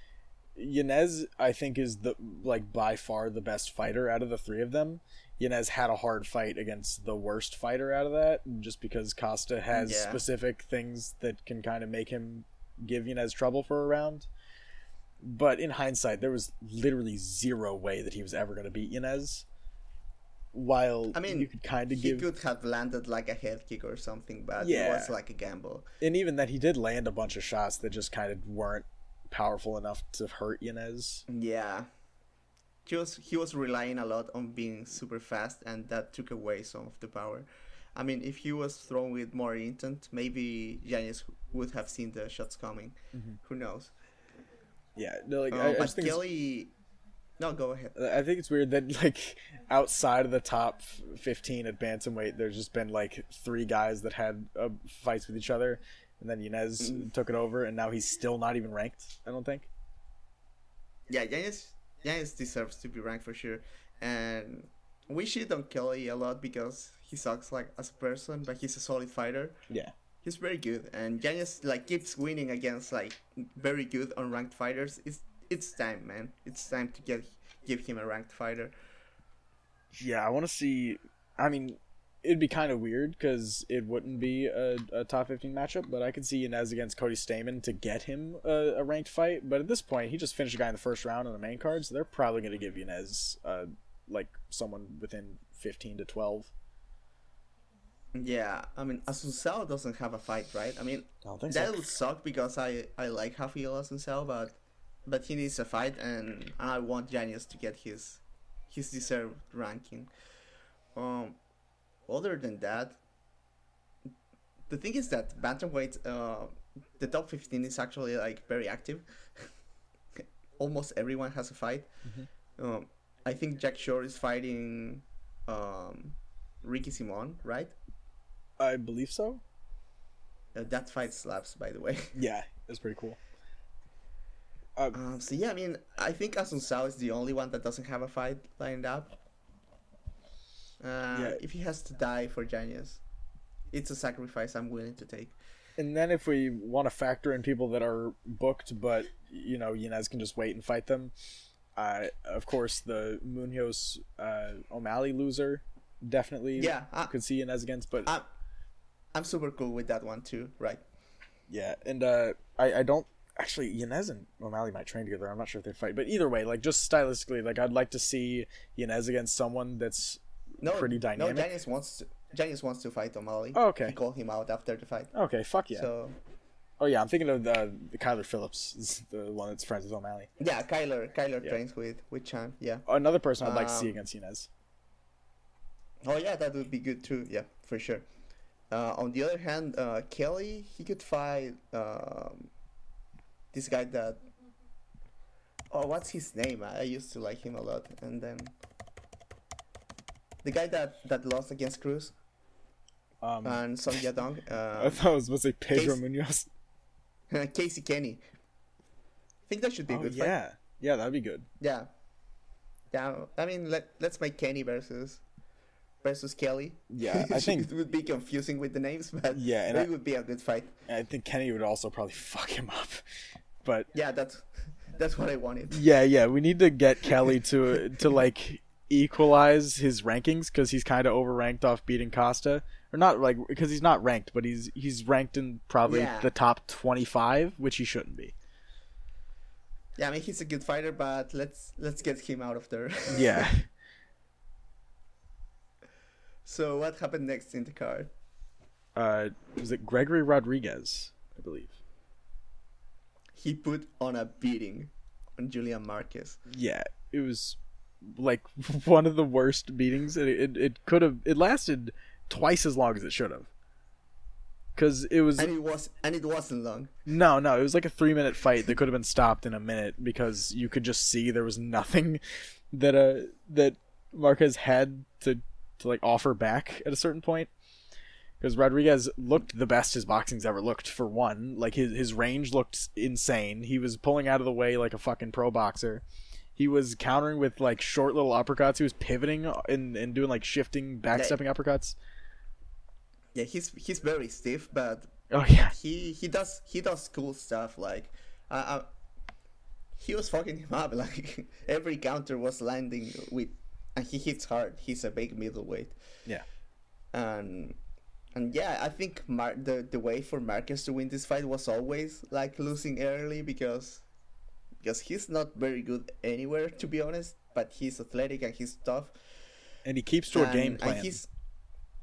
Yanez, I think, is the like by far the best fighter out of the three of them, Yanez had a hard fight against the worst fighter out of that, just because Costa has Yeah. specific things that can kind of make him give Yanez trouble for a round. But in hindsight, there was literally zero way that he was ever going to beat Yanez. While I mean, you could kind of he give, could have landed like a head kick or something, but Yeah. it was like a gamble. and even that he did land a bunch of shots that just kind of weren't powerful enough to hurt Yanez. Yeah. He was he was relying a lot on being super fast and that took away some of the power. I mean if he was thrown with more intent, maybe Yanez would have seen the shots coming. Who knows? Yeah, no, like Uh, I, I but think Kelly No, go ahead. I think it's weird that like outside of the top fifteen at bantamweight, there's just been like three guys that had uh, fights with each other, and then Yanez Mm. took it over, and now he's still not even ranked. I don't think. Yeah, Yanez Yanez deserves to be ranked for sure. And we shit on Kelly a lot because he sucks like as a person, but he's a solid fighter. Yeah, He's very good, and Yanez like keeps winning against like very good unranked fighters. It's it's time, man. It's time to get give him a ranked fighter. yeah. I want to see. I mean, it'd be kind of weird because it wouldn't be a, a top fifteen matchup, but I could see Inez against Cody Stamann to get him a, a ranked fight. But at this point, he just finished a guy in the first round on the main card, so they're probably going to give Inez uh, like someone within fifteen to twelve. Yeah, I mean Assunção doesn't have a fight, right? I mean I that so. would suck because I I like Raphael Assunção, but but he needs a fight, and I want Yanez to get his his deserved ranking. Um, other than that, the thing is that bantamweight, uh, the top fifteen is actually like very active. Almost everyone has a fight. Um, I think Jack Shore is fighting um, Ricky Simon, right? I believe so. Uh, that fight slaps, by the way. Yeah, it's pretty cool. Uh, Um, so yeah, I mean, I think Assunção is the only one that doesn't have a fight lined up. Uh, Yeah. If he has to die for Yanez, it's a sacrifice I'm willing to take. and then if we want to factor in people that are booked, but you know, Yanez can just wait and fight them. Uh, of course, the Munhoz uh, O'Malley loser definitely Yeah, I, could see Yanez against, but I'm, I'm super cool with that one too, right? yeah, and uh, I I don't actually Yanez and O'Malley might train together. I'm not sure if they fight, but either way, like just stylistically, like I'd like to see Yanez against someone that's No, pretty no, dynamic. Yanez wants to. Wants to fight O'Malley. Oh, okay. He called him out after the fight. okay. Fuck yeah. So oh yeah, I'm thinking of the, the Kyler Phillips, is the one that's friends with O'Malley. yeah, Kyler Kyler Yeah. trains with with Chan. Yeah. Another person I'd like to see Um, against Inez. Oh yeah, that would be good too. Yeah, for sure. Uh, on the other hand, uh, Kelly he could fight um, this guy that. Oh, what's his name? I I used to like him a lot, and then the guy that that lost against Cruz Um, and Song Yadong, I uh, thought it was supposed to say Pedro Case- Munhoz. Casey Kenny. I think that should be a Oh good fight. yeah, yeah, that'd be good. Yeah. Yeah, I mean, let let's make Kenny versus versus Kelly. Yeah, I think- it would be confusing with the names, but Yeah, and it I- would be a good fight. I think Kenny would also probably fuck him up. But Yeah, that's that's what I wanted. yeah, yeah, we need to get Kelly to to like equalize his rankings because he's kind of overranked off beating Costa, or not like because he's not ranked, but he's he's ranked in probably Yeah. the top twenty five, which he shouldn't be. Yeah, I mean he's a good fighter, but let's let's get him out of there. Yeah, so what happened next in the card? uh, was it Gregory Rodriguez? I believe. He put on a beating on Julian Marquez. yeah, it was like one of the worst beatings. It it, it could have it lasted twice as long as it should have. Cause it was And it was and it wasn't long. no no it was like a three minute fight that could have been stopped in a minute because you could just see there was nothing that uh that Marquez had to to like offer back at a certain point. Because Rodriguez looked the best his boxing's ever looked for one. Like his his range looked insane. He was pulling out of the way like a fucking pro boxer. He was countering with like short little uppercuts. He was pivoting and, and doing like shifting, backstepping uppercuts. Yeah, he's he's very stiff, but Oh yeah, he he does he does cool stuff like uh, uh, he was fucking him up like every counter was landing with and he hits hard. He's a big middleweight. Yeah, and and yeah i think Mar- the the way for Marquez to win this fight was always like losing early because because he's not very good anywhere to be honest, but he's athletic and he's tough. And he keeps to a game plan. and he's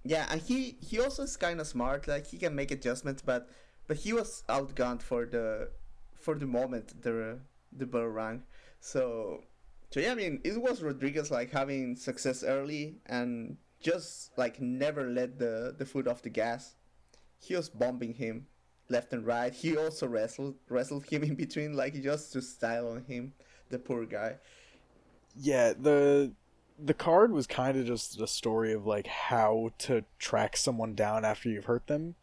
yeah, and he he also is kind of smart. Like he can make adjustments, but but he was outgunned for the for the moment the the bell rang. So so yeah, I mean it was Rodriguez like having success early and just like never let the the foot off the gas. He was bombing him left and right. He also wrestled wrestled him in between, like just to style on him, the poor guy. yeah the the card was kind of just a story of like how to track someone down after you've hurt them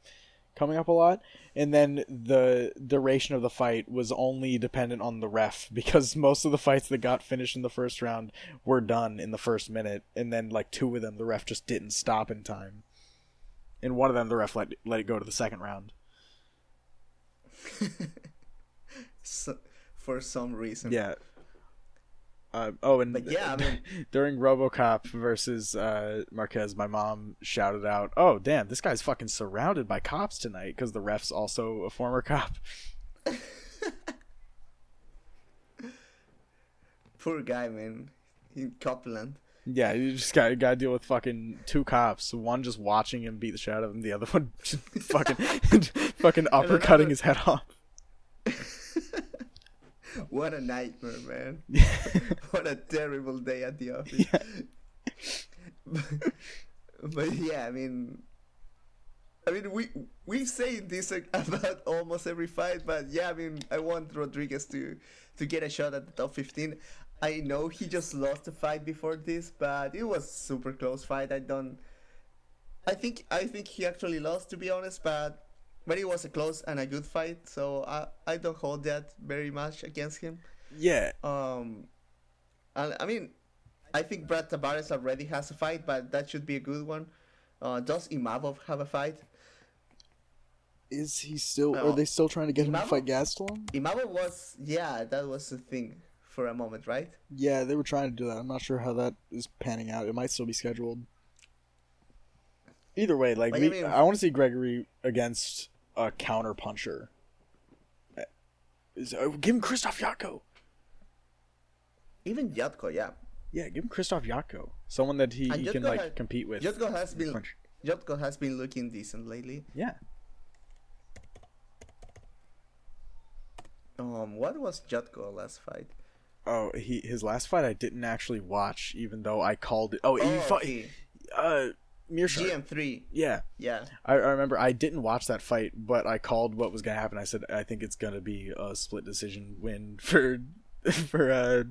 coming up a lot and then the duration of the fight was only dependent on the ref because most of the fights that got finished in the first round were done in the first minute and then like two of them the ref just didn't stop in time and one of them the ref let, let it go to the second round So, for some reason. yeah uh, oh and But yeah, I mean- during RoboCop versus uh, Marquez, my mom shouted out, "Oh, damn, this guy's fucking surrounded by cops tonight!" Because the ref's also a former cop. Poor guy, man. In Copland. Yeah, you just got got to deal with fucking two cops. One just watching him beat the shit out of him. The other one just fucking fucking uppercutting his head off. What a nightmare, man. what a terrible day at the office. but, but yeah, I mean, I mean, we we say this about almost every fight, but yeah, I mean, I want Rodriguez to to get a shot at the top 15. I know he just lost the fight before this, but it was super close fight. I don't. I think I think he actually lost, to be honest, but but it was a close and a good fight, so I I don't hold that very much against him. yeah, Um, and I mean, I think Brad Tavares already has a fight, but that should be a good one. Uh, does Imavov have a fight? is he still? No. Are they still trying to get him to fight Gastelum? Imavov was, yeah, that was the thing for a moment, right? Yeah, they were trying to do that. I'm not sure how that is panning out. It might still be scheduled. Either way, like we, I mean- I want to see Gregory against a counter puncher. Is- uh, Give him Krzysztof Jotko. Even Jotko, yeah. Yeah, give him Krzysztof Jotko. Someone that he, he can like had- compete with. Jotko has been Punch. Jotko has been looking decent lately. Yeah. Um, what was Jotko last fight? Oh, he his last fight I didn't actually watch, even though I called it. Oh, he Oh, fought okay. uh Meerschaert. GM3, Yeah. yeah. I, I remember I didn't watch that fight, but I called what was gonna happen. I said I think it's gonna be a split decision win for for uh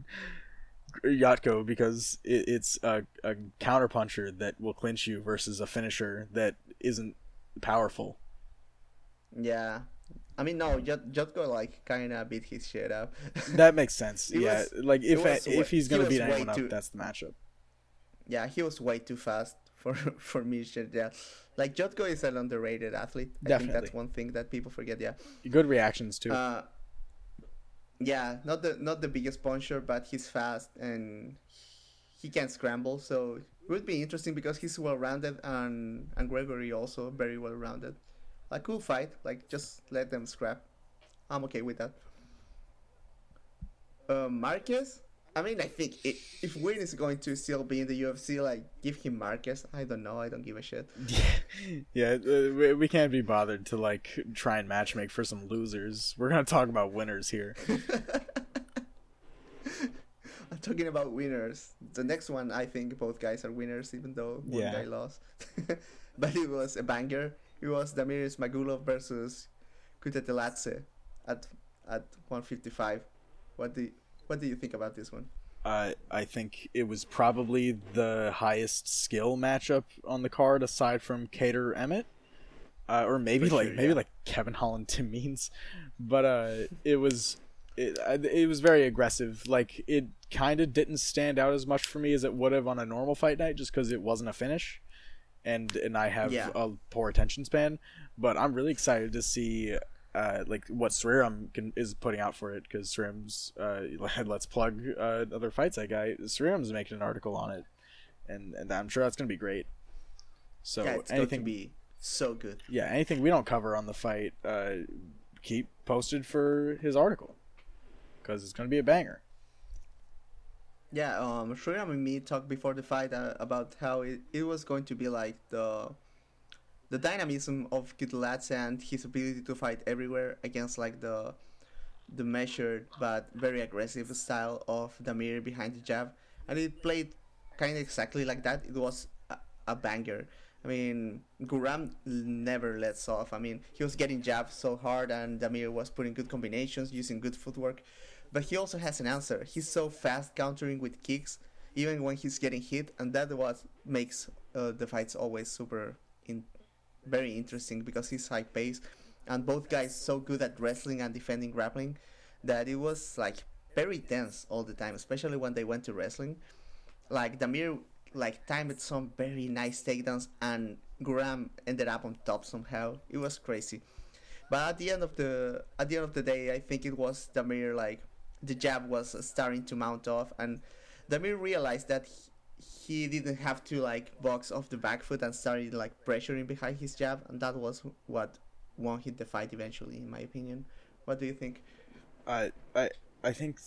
Jotko because it, it's a, a counter puncher that will clinch you versus a finisher that isn't powerful. Yeah. I mean, no, Jot- Jotko, like, kind of beat his shit up. That makes sense. It yeah, was- like if was if he's gonna was beat anyone up, that's the matchup. yeah, he was way too fast for for me. Shit, yeah. Like, Jotko is an underrated athlete. I think Definitely. that's one thing that people forget, yeah. Good reactions too. Uh, yeah, not the not the biggest puncher, but he's fast and he can scramble. So it would be interesting because he's well rounded and and Gregory also very well rounded. A cool fight. Like just let them scrap. I'm okay with that. Uh, Marquez. I mean, I think i if Winn is going to still be in the UFC, like give him Marquez. I don't know. I don't give a shit. yeah, uh, we, we can't be bothered to like try and matchmake for some losers. We're gonna talk about winners here. I'm talking about winners. The next one, I think both guys are winners, even though one Yeah. guy lost. but it was a banger. It was Damir Ismagulov versus Kutateladze at at 155. What do you, what do you think about this one? Uh, I think it was probably the highest skill matchup on the card, aside from Kattar Emmett, uh, or maybe For like sure, maybe yeah. like Kevin Holland Tim Means, but uh, it was it, it was very aggressive. Like it kind of didn't stand out as much for me as it would have on a normal fight night, just because it wasn't a finish, and and I have Yeah. a poor attention span. But I'm really excited to see. Uh, like what Sriram can, is putting out for it because Sriram's uh, let's plug uh, other fights that guy Sriram's making an article on it, and and I'm sure that's gonna be great. So yeah, it's anything, going to be so good. yeah, anything we don't cover on the fight, uh, keep posted for his article. because it's going to be a banger. Yeah, um, Shriram and me talked before the fight uh, about how it, it was going to be like the the dynamism of Kutlatz and his ability to fight everywhere against like the the measured but very aggressive style of Damir behind the jab, and it played kind of exactly like that. It was a, a banger. I mean, Guram never lets off. I mean, he was getting jabs so hard, and Damir was putting good combinations, using good footwork. But he also has an answer. He's so fast countering with kicks, even when he's getting hit, and that what makes uh, the fights always super in very interesting because he's high pace, and both guys so good at wrestling and defending grappling that it was like very tense all the time, especially when they went to wrestling. Like Damir like timed some very nice takedowns and Guram ended up on top somehow. It was crazy. But at the end of the at the end of the day, I think it was Damir like the jab was starting to mount off, and Damir realized that he, he didn't have to like box off the back foot and started like pressuring behind his jab, and that was what won him the fight eventually, in my opinion. What do you think? I I I think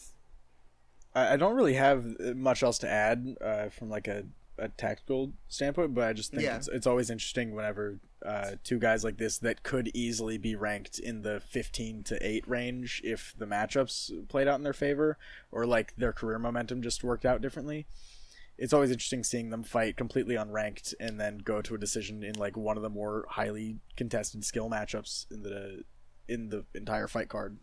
I, I don't really have much else to add uh, from like a, a tactical standpoint, but I just think Yeah. it's it's always interesting whenever uh, two guys like this that could easily be ranked in the fifteen to eight range if the matchups played out in their favor or like their career momentum just worked out differently. It's always interesting seeing them fight completely unranked and then go to a decision in like one of the more highly contested skill matchups in the in the entire fight card.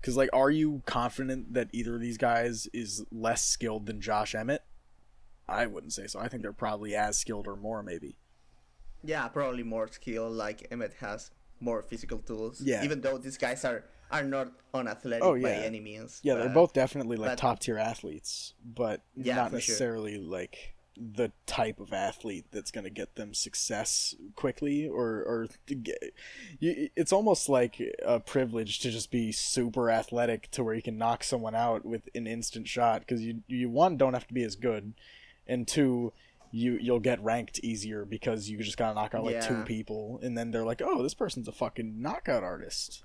Because, like, are you confident that either of these guys is less skilled than Josh Emmett? I wouldn't say so. I think they're probably as skilled or more, maybe. Yeah, probably more skill. Like Emmett has more physical tools. Yeah. Even though these guys are are not unathletic Oh, yeah. by any means. Yeah, they're both definitely like top tier athletes, but Yeah, not for sure. necessarily like the type of athlete that's going to get them success quickly or or get, you, it's almost like a privilege to just be super athletic to where you can knock someone out with an instant shot because you you one don't have to be as good and two you you'll get ranked easier because you just got to knock out like two people and then they're like oh this person's a fucking knockout artist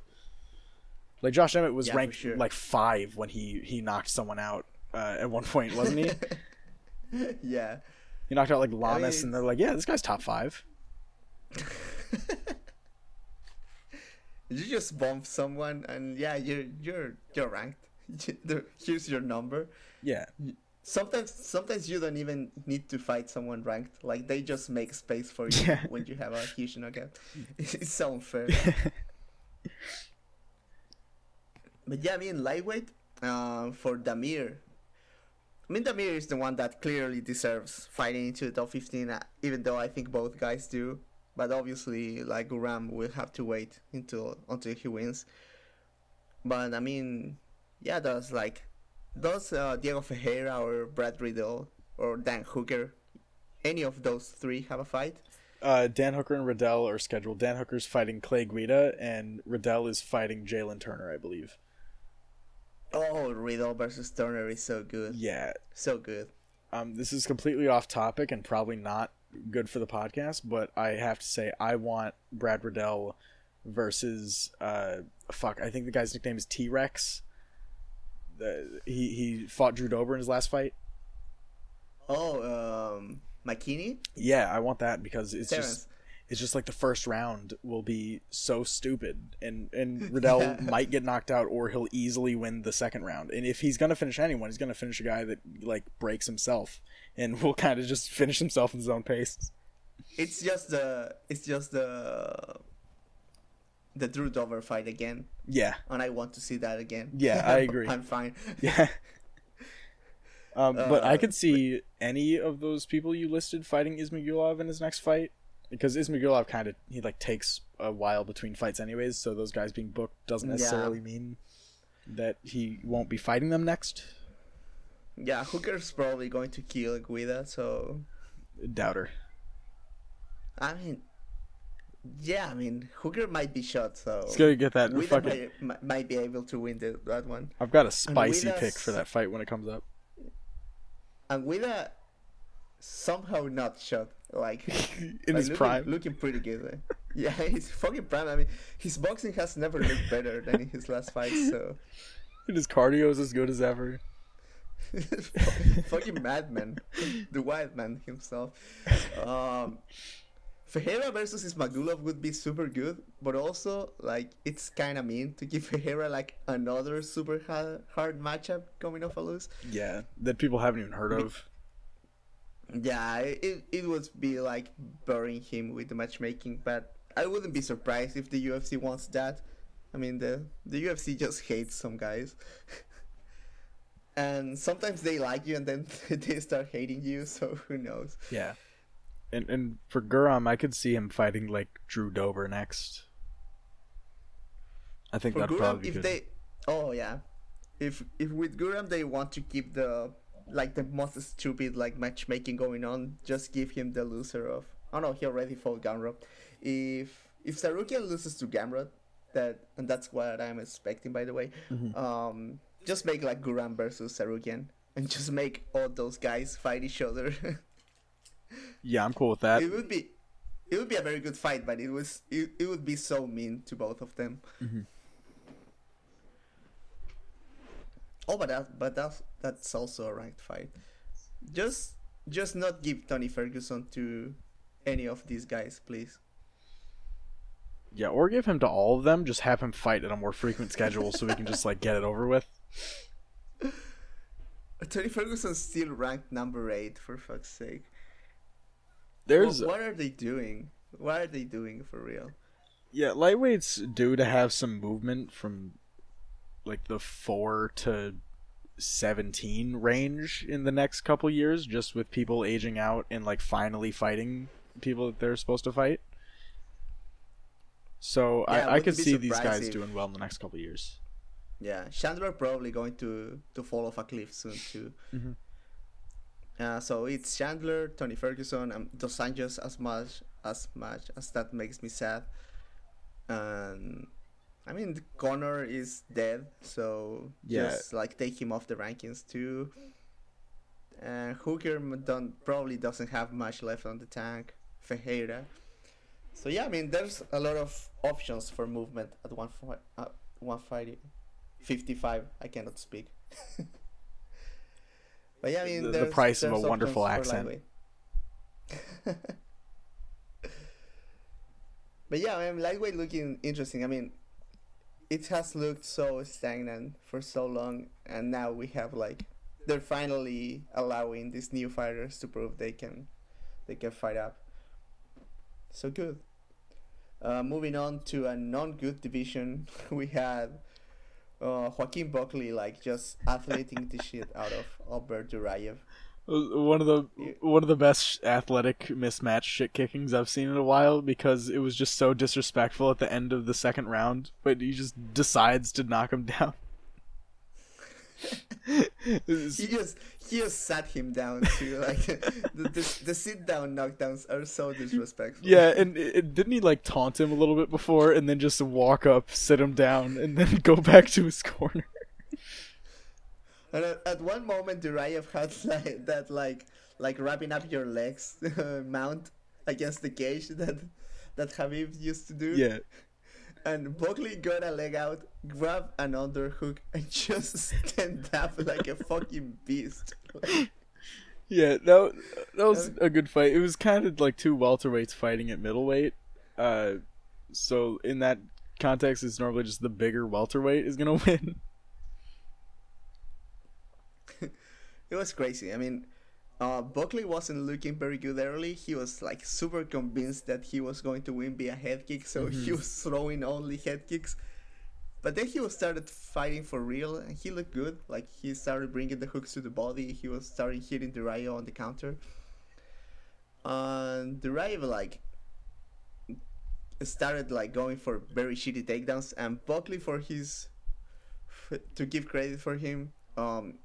like Josh Emmett was Yeah, ranked sure. like five when he he knocked someone out uh, at one point, wasn't he? yeah. he knocked out like Lamas, mean, and they're like, "Yeah, this guy's top five. You just bump someone, and yeah, you're you're you're ranked. Here's your number. Yeah, Sometimes sometimes you don't even need to fight someone ranked. Like they just make space for you Yeah. when you have a huge knockout. It's so unfair. but yeah, I mean lightweight uh, for Damir. I mean Damir is the one that clearly deserves fighting into the top 15. uh, Even though I think both guys do, but obviously like Guram will have to wait until until he wins. But I mean, yeah, does like does uh, Diego Ferreira or Brad Riddell or Dan Hooker, any of those three have a fight? uh, Dan Hooker and Riddell are scheduled. Dan Hooker's fighting Clay Guida, and Riddell is fighting Jalen Turner, I believe. Oh, Riddell versus Turner is so good, Yeah, so good. um, this is completely off topic and probably not good for the podcast, but I have to say I want Brad Riddell versus uh, fuck. I think the guy's nickname is T Rex. He he fought Drew Dober in his last fight. Oh, um, McKinney, Yeah, I want that because it's Terrance. just it's just like the first round will be so stupid and and Riddell Yeah. might get knocked out or he'll easily win the second round. And if he's gonna finish anyone, he's gonna finish a guy that like breaks himself and will kind of just finish himself in his own pace. It's just the it's just the the Drew Dober fight again, Yeah, and I want to see that again. Yeah, I agree. I'm fine. yeah. Um, but I Uh, could see any of those people you listed fighting Ismagulov in his next fight because Ismagulov kind of he like takes a while between fights anyways, so those guys being booked doesn't Yeah. necessarily mean that he won't be fighting them next. Yeah, Hooker's probably going to kill Guida, so Doubter. I mean, yeah, I mean Hooker might be shot, so Let's go get that fucking. might, might- be able to win the, that one. I've got a spicy pick for that fight when it comes up. And Guida somehow not shot. like in like, his looking, prime. looking pretty good. eh? Yeah, he's fucking prime. I mean, his boxing has never looked better than in his last fights. So And his cardio is as good as ever. fucking madman, the wild man himself. Um, Ferreira versus Ismagulov would be super good, but also like it's kind of mean to give Ferreira like another super hard, hard matchup coming off a lose. Yeah, that people haven't even heard of. Yeah, it it would be like burying him with the matchmaking, but I wouldn't be surprised if the UFC wants that. I mean, the the UFC just hates some guys, and sometimes they like you and then they start hating you. So who knows? Yeah. And and for Guram, I could see him fighting like Drew Dober next. I think For that'd Guram, probably be if good. they, oh yeah, if if with Guram they want to keep the like the most stupid like matchmaking going on, just give him the loser of. Oh no, he already fought Gamrot. If if Tsarukyan loses to Gamrot, that and that's what I'm expecting by the way. Mhm. Um, just make like Guram versus Tsarukyan, and just make all those guys fight each other. Yeah, I'm cool with that. it would be, it would be a very good fight, but it was it, it would be so mean to both of them. Mhm. Oh, but that but that's that's also a ranked fight. Just just not give Tony Ferguson to any of these guys, please. Yeah, or give him to all of them. Just have him fight at a more frequent schedule, so we can just like get it over with. Tony Ferguson's still ranked number eight for fuck's sake. There's What, what are they doing? What are they doing for real? yeah, lightweights due to have some movement from like the four to seventeen range in the next couple years, just with people aging out and like finally fighting people that they're supposed to fight. So Yeah, I I, could see these guys if- doing well in the next couple years. Yeah, Chandler probably going to to fall off a cliff soon too. Mhm. Uh, so it's Chandler, Tony Ferguson, and Dos Anjos as much as much as that makes me sad. And I mean, Conor is dead, so Yeah. just like take him off the rankings too. And Hooker don't, probably doesn't have much left on the tank. Ferreira. So yeah, I mean, there's a lot of options for movement at one fight. Uh, one fight, fifty-five. I cannot speak. but yeah, I mean, The- the price of a wonderful accent. but yeah, I mean, lightweight looking interesting. I mean, it has looked so stagnant for so long, and now we have like they're finally allowing these new fighters to prove they can they can fight up. So good. Uh, moving on to a non-good division, we had uh, Joaquin Buckley like just athleting the shit out of Albert Duraev. Uh, One of the one of the best athletic mismatch shit kickings I've seen in a while because it was just so disrespectful at the end of the second round, but he just decides to knock him down. He just he just sat him down too. Like the, the, the sit down knockdowns are so disrespectful. yeah, and it, it- didn't he like taunt him a little bit before, and then just walk up, sit him down, and then go back to his corner? And at, at one moment, Duraev had like that like like wrapping up your legs mount against the cage that that Khabib used to do. Yeah, And Buckley got a leg out, grabbed an underhook, and just stand up like a fucking beast. yeah, that that was a good fight. It was kind of like two welterweights fighting at middleweight. Uh, so in that context, it's normally just the bigger welterweight is gonna win. It was crazy. I mean, uh, Buckley wasn't looking very good early. He was like super convinced that he was going to win via head kick, so he was throwing only head kicks. But then he was started fighting for real, and he looked good. Like he started bringing the hooks to the body. He was starting hitting Duraev on the counter. And Duraev like started like going for very shitty takedowns, and Buckley for his to give credit for him, um,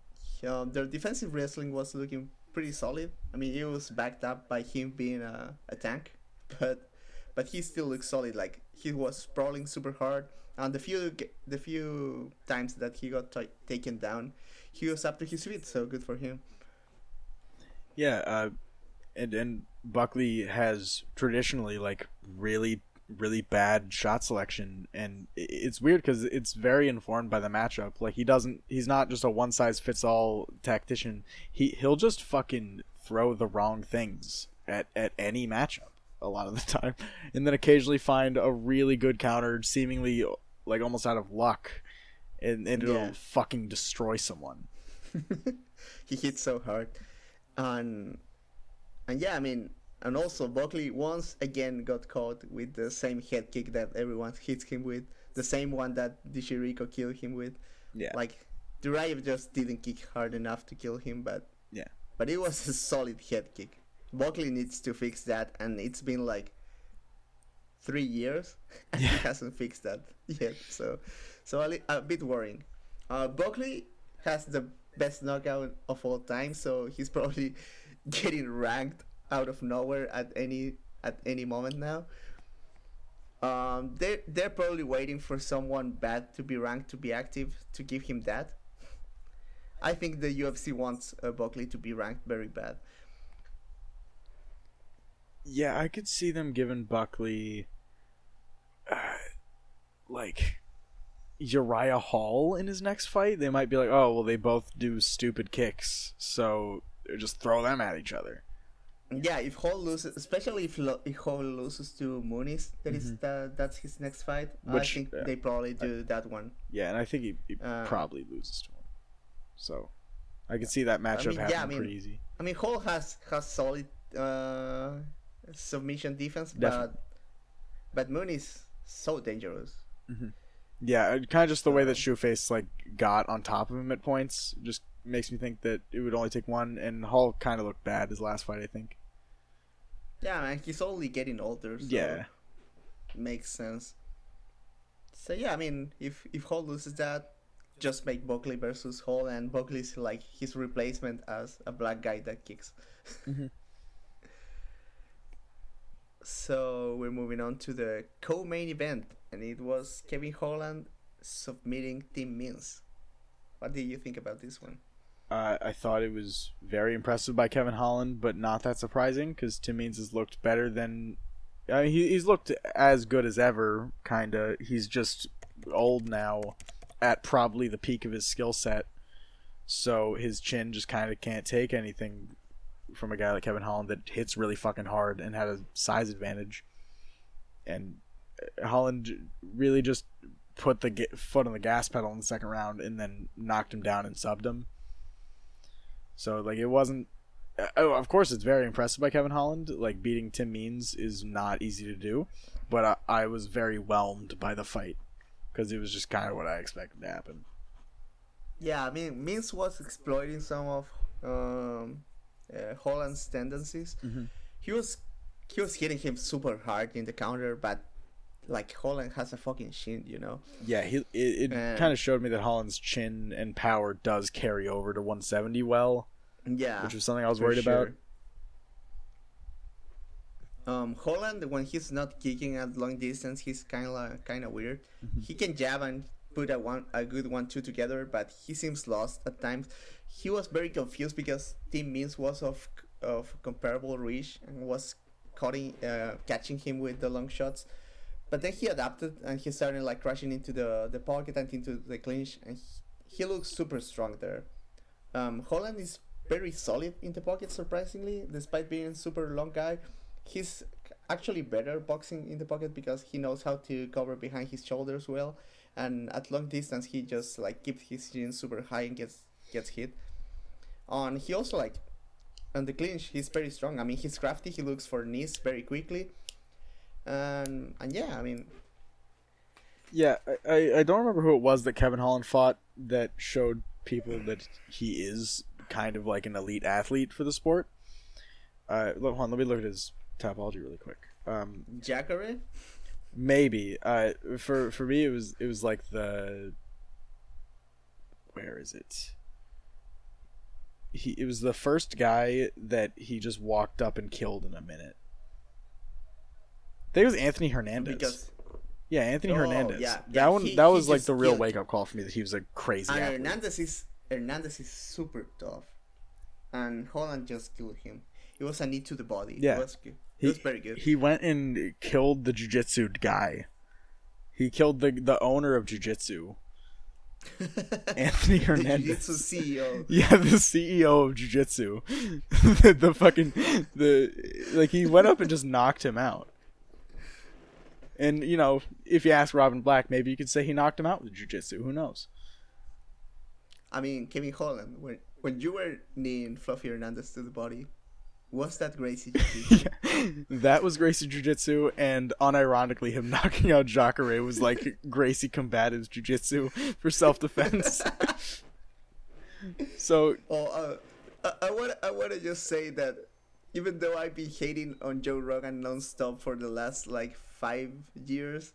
um, their defensive wrestling was looking pretty solid. I mean, it was backed up by him being a, a tank, but but he still looks solid. Like he was sprawling super hard, and the few the few times that he got t- taken down, he was up to his feet. So good for him. Yeah, uh, and and Buckley has traditionally like really really bad shot selection and it's weird because it's very informed by the matchup. Like he doesn't he's not just a one size fits all tactician. He he'll just fucking throw the wrong things at at any matchup a lot of the time and then occasionally find a really good counter seemingly like almost out of luck and, and it'll Yeah. fucking destroy someone. He hit so hard, and and yeah, I mean, and also Buckley once again got caught with the same head kick that everyone hits him with, the same one that Di Chirico killed him with. yeah Like Duraev just didn't kick hard enough to kill him, but Yeah. but it was a solid head kick. Buckley needs to fix that, and it's been like three years, and he hasn't fixed that yet. So, so a, li- a bit worrying. Uh, Buckley has the best knockout of all time, so he's probably getting ranked out of nowhere at any at any moment now. Um, they they're probably waiting for someone bad to be ranked to be active to give him that. I think the UFC wants uh, Buckley to be ranked very bad. Yeah, I could see them giving Buckley, uh, like, Uriah Hall in his next fight. They might be like, oh, well, they both do stupid kicks, so just throw them at each other. Yeah, if Hall loses, especially if, Lo- if Hall loses to Muniz, that is the, that's his next fight. Which, I think uh, they probably do that one. Yeah, and I think he, he Uh, probably loses to him. So, I can see that matchup mean, yeah, happening I mean- pretty easy. I mean, Hall has has solid uh, submission defense, Definitely. but but Muniz so dangerous. Yeah, kind of just the way that Shoeface like got on top of him at points just makes me think that it would only take one. And Hall kind of looked bad his last fight, I think. Yeah, man, he's only getting older. So Yeah. makes sense. So yeah, I mean, if if Hall loses that, just make Buckley versus Hall, and Buckley's like his replacement as a black guy that kicks. Mhm. So we're moving on to the co-main event, and it was Kevin Holland submitting Tim Means. What do you think about this one? Uh, I thought it was very impressive by Kevin Holland, but not that surprising because Tim Means has looked better than. Uh, he, he's looked as good as ever, kinda. He's just old now, at probably the peak of his skill set, so his chin just kind of can't take anything from a guy like Kevin Holland that hits really fucking hard and had a size advantage. And uh, Holland really just put the foot on the gas pedal in the second round and then knocked him down and subbed him. So like it wasn't. uh, Oh, of course, it's very impressive by Kevin Holland. Like beating Tim Means is not easy to do, but I, I was very whelmed by the fight because it was just kind of what I expected to happen. Yeah, I mean, Means was exploiting some of um, uh, Holland's tendencies. Mhm. He was he was hitting him super hard in the counter, but like Holland has a fucking chin, you know. Yeah, he it, it kind of showed me that Holland's chin and power does carry over to 170 well, Yeah, which was something I was worried about. Um, Holland, when he's not kicking at long distance, he's kind of kind of weird. Mm-hmm. He can jab and put a one a good one two together, but he seems lost at times. He was very confused because Tim Means was of of comparable reach and was cutting uh, catching him with the long shots. But then he adapted and he started like crashing into the the pocket and into the clinch, and he, he looks super strong there. Um, Holland is very solid in the pocket, surprisingly, despite being a super long guy. He's actually better boxing in the pocket because he knows how to cover behind his shoulders well, and at long distance he just like keeps his chin super high and gets gets hit. And he also like on the clinch he's very strong. I mean he's crafty. He looks for knees very quickly, and and yeah, I mean Yeah, I, I don't remember who it was that Kevin Holland fought that showed people that he is kind of like an elite athlete for the sport. Uh, hold on, let me look at his Tapology really quick. Um, Jacare. maybe uh, for for me it was it was like the where is it? He it was the first guy that he just walked up and killed in a minute. Think it was Anthony Hernandez. Because Yeah, Anthony Oh, Hernandez. yeah, that yeah, one he- that was like the real wake up call for me that he was a crazy and athlete. Hernandez is Hernandez is super tough, and Holland just killed him. it was a knee to the body. Yeah. it was good. It He- was very good. He went and killed the jujitsu guy. He killed the the owner of jujitsu, Anthony Hernandez. Jiu-Jitsu CEO. Yeah, the CEO of Jiu-Jitsu. the, the fucking the like he went up and just knocked him out. And you know, if you ask Robin Black, maybe you could say he knocked him out with Jiu-Jitsu. Who knows? I mean, Kevin Holland, when when you were kneeing Fluffy Hernandez to the body, was that Gracie Jiu-Jitsu? that was Gracie Jiu-Jitsu, and unironically, him knocking out Jacare was like Gracie combatives Jiu-Jitsu for self-defense. so Oh, uh, I, I want I want to just say that even though I've been hating on Joe Rogan nonstop for the last like five years,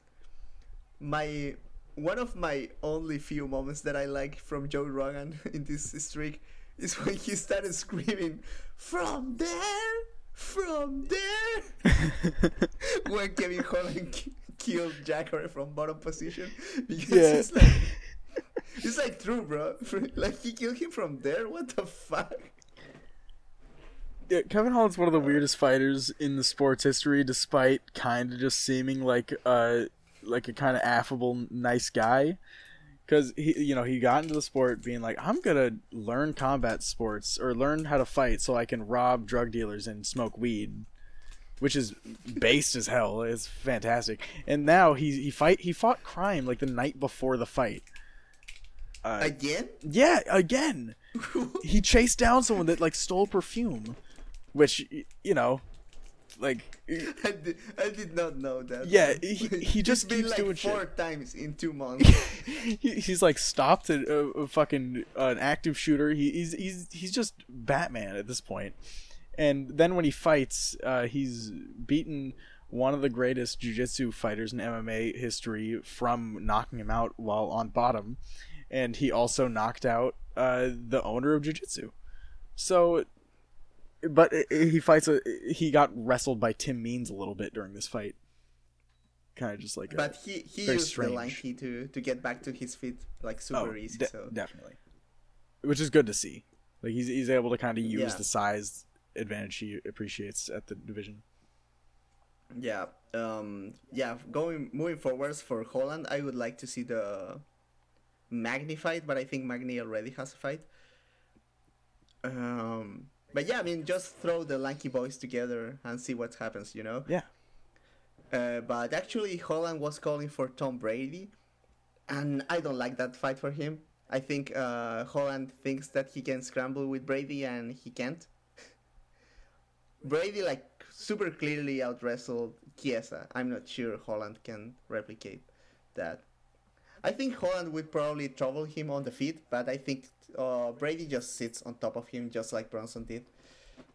my one of my only few moments that I like from Joe Rogan in this streak is when he started screaming from there, from there, when Kevin Holland ki- killed Jacare from bottom position because Yeah. it's like. It's like true, bro. Like he killed him from there. What the fuck? Yeah, Kevin Holland's one of the weirdest fighters in the sports history, despite kind of just seeming like uh like a kind of affable, nice guy. Because he, you know, he got into the sport being like, I'm gonna learn combat sports or learn how to fight so I can rob drug dealers and smoke weed, which is based as hell. It's fantastic. And now he he fight he fought crime like the night before the fight. Uh, Again? yeah, again he chased down someone that like stole perfume, which you know, like I did, I did not know that. Yeah, he- he just keeps like doing shit. four times in two months. he, he's like stopped a, a, a fucking uh, an active shooter. He, he's he's he's just Batman at this point. And then when he fights, uh, he's beaten one of the greatest jiu-jitsu fighters in MMA history from knocking him out while on bottom, and he also knocked out uh, the owner of jiu-jitsu. So, but he fights a he got wrestled by Tim Means a little bit during this fight. Kind of just like a, but he, he used strange. the lanky to, to get back to his feet like super easy. Oh, de- so definitely, which is good to see. Like he's he's able to kind of use Yeah. the size advantage he appreciates at the division. yeah, um, yeah. Going moving forwards for Holland, I would like to see the Magny fight, but I think Magny already has a fight. Um, but yeah, I mean, just throw the lanky boys together and see what happens. You know. Yeah, Uh, but actually, Holland was calling for Tom Brady, and I don't like that fight for him. I think uh, Holland thinks that he can scramble with Brady, and he can't. Brady like super clearly out wrestled Chiesa. I'm not sure Holland can replicate that. I think Holland would probably trouble him on the feet, but I think uh, Brady just sits on top of him just like Brunson did.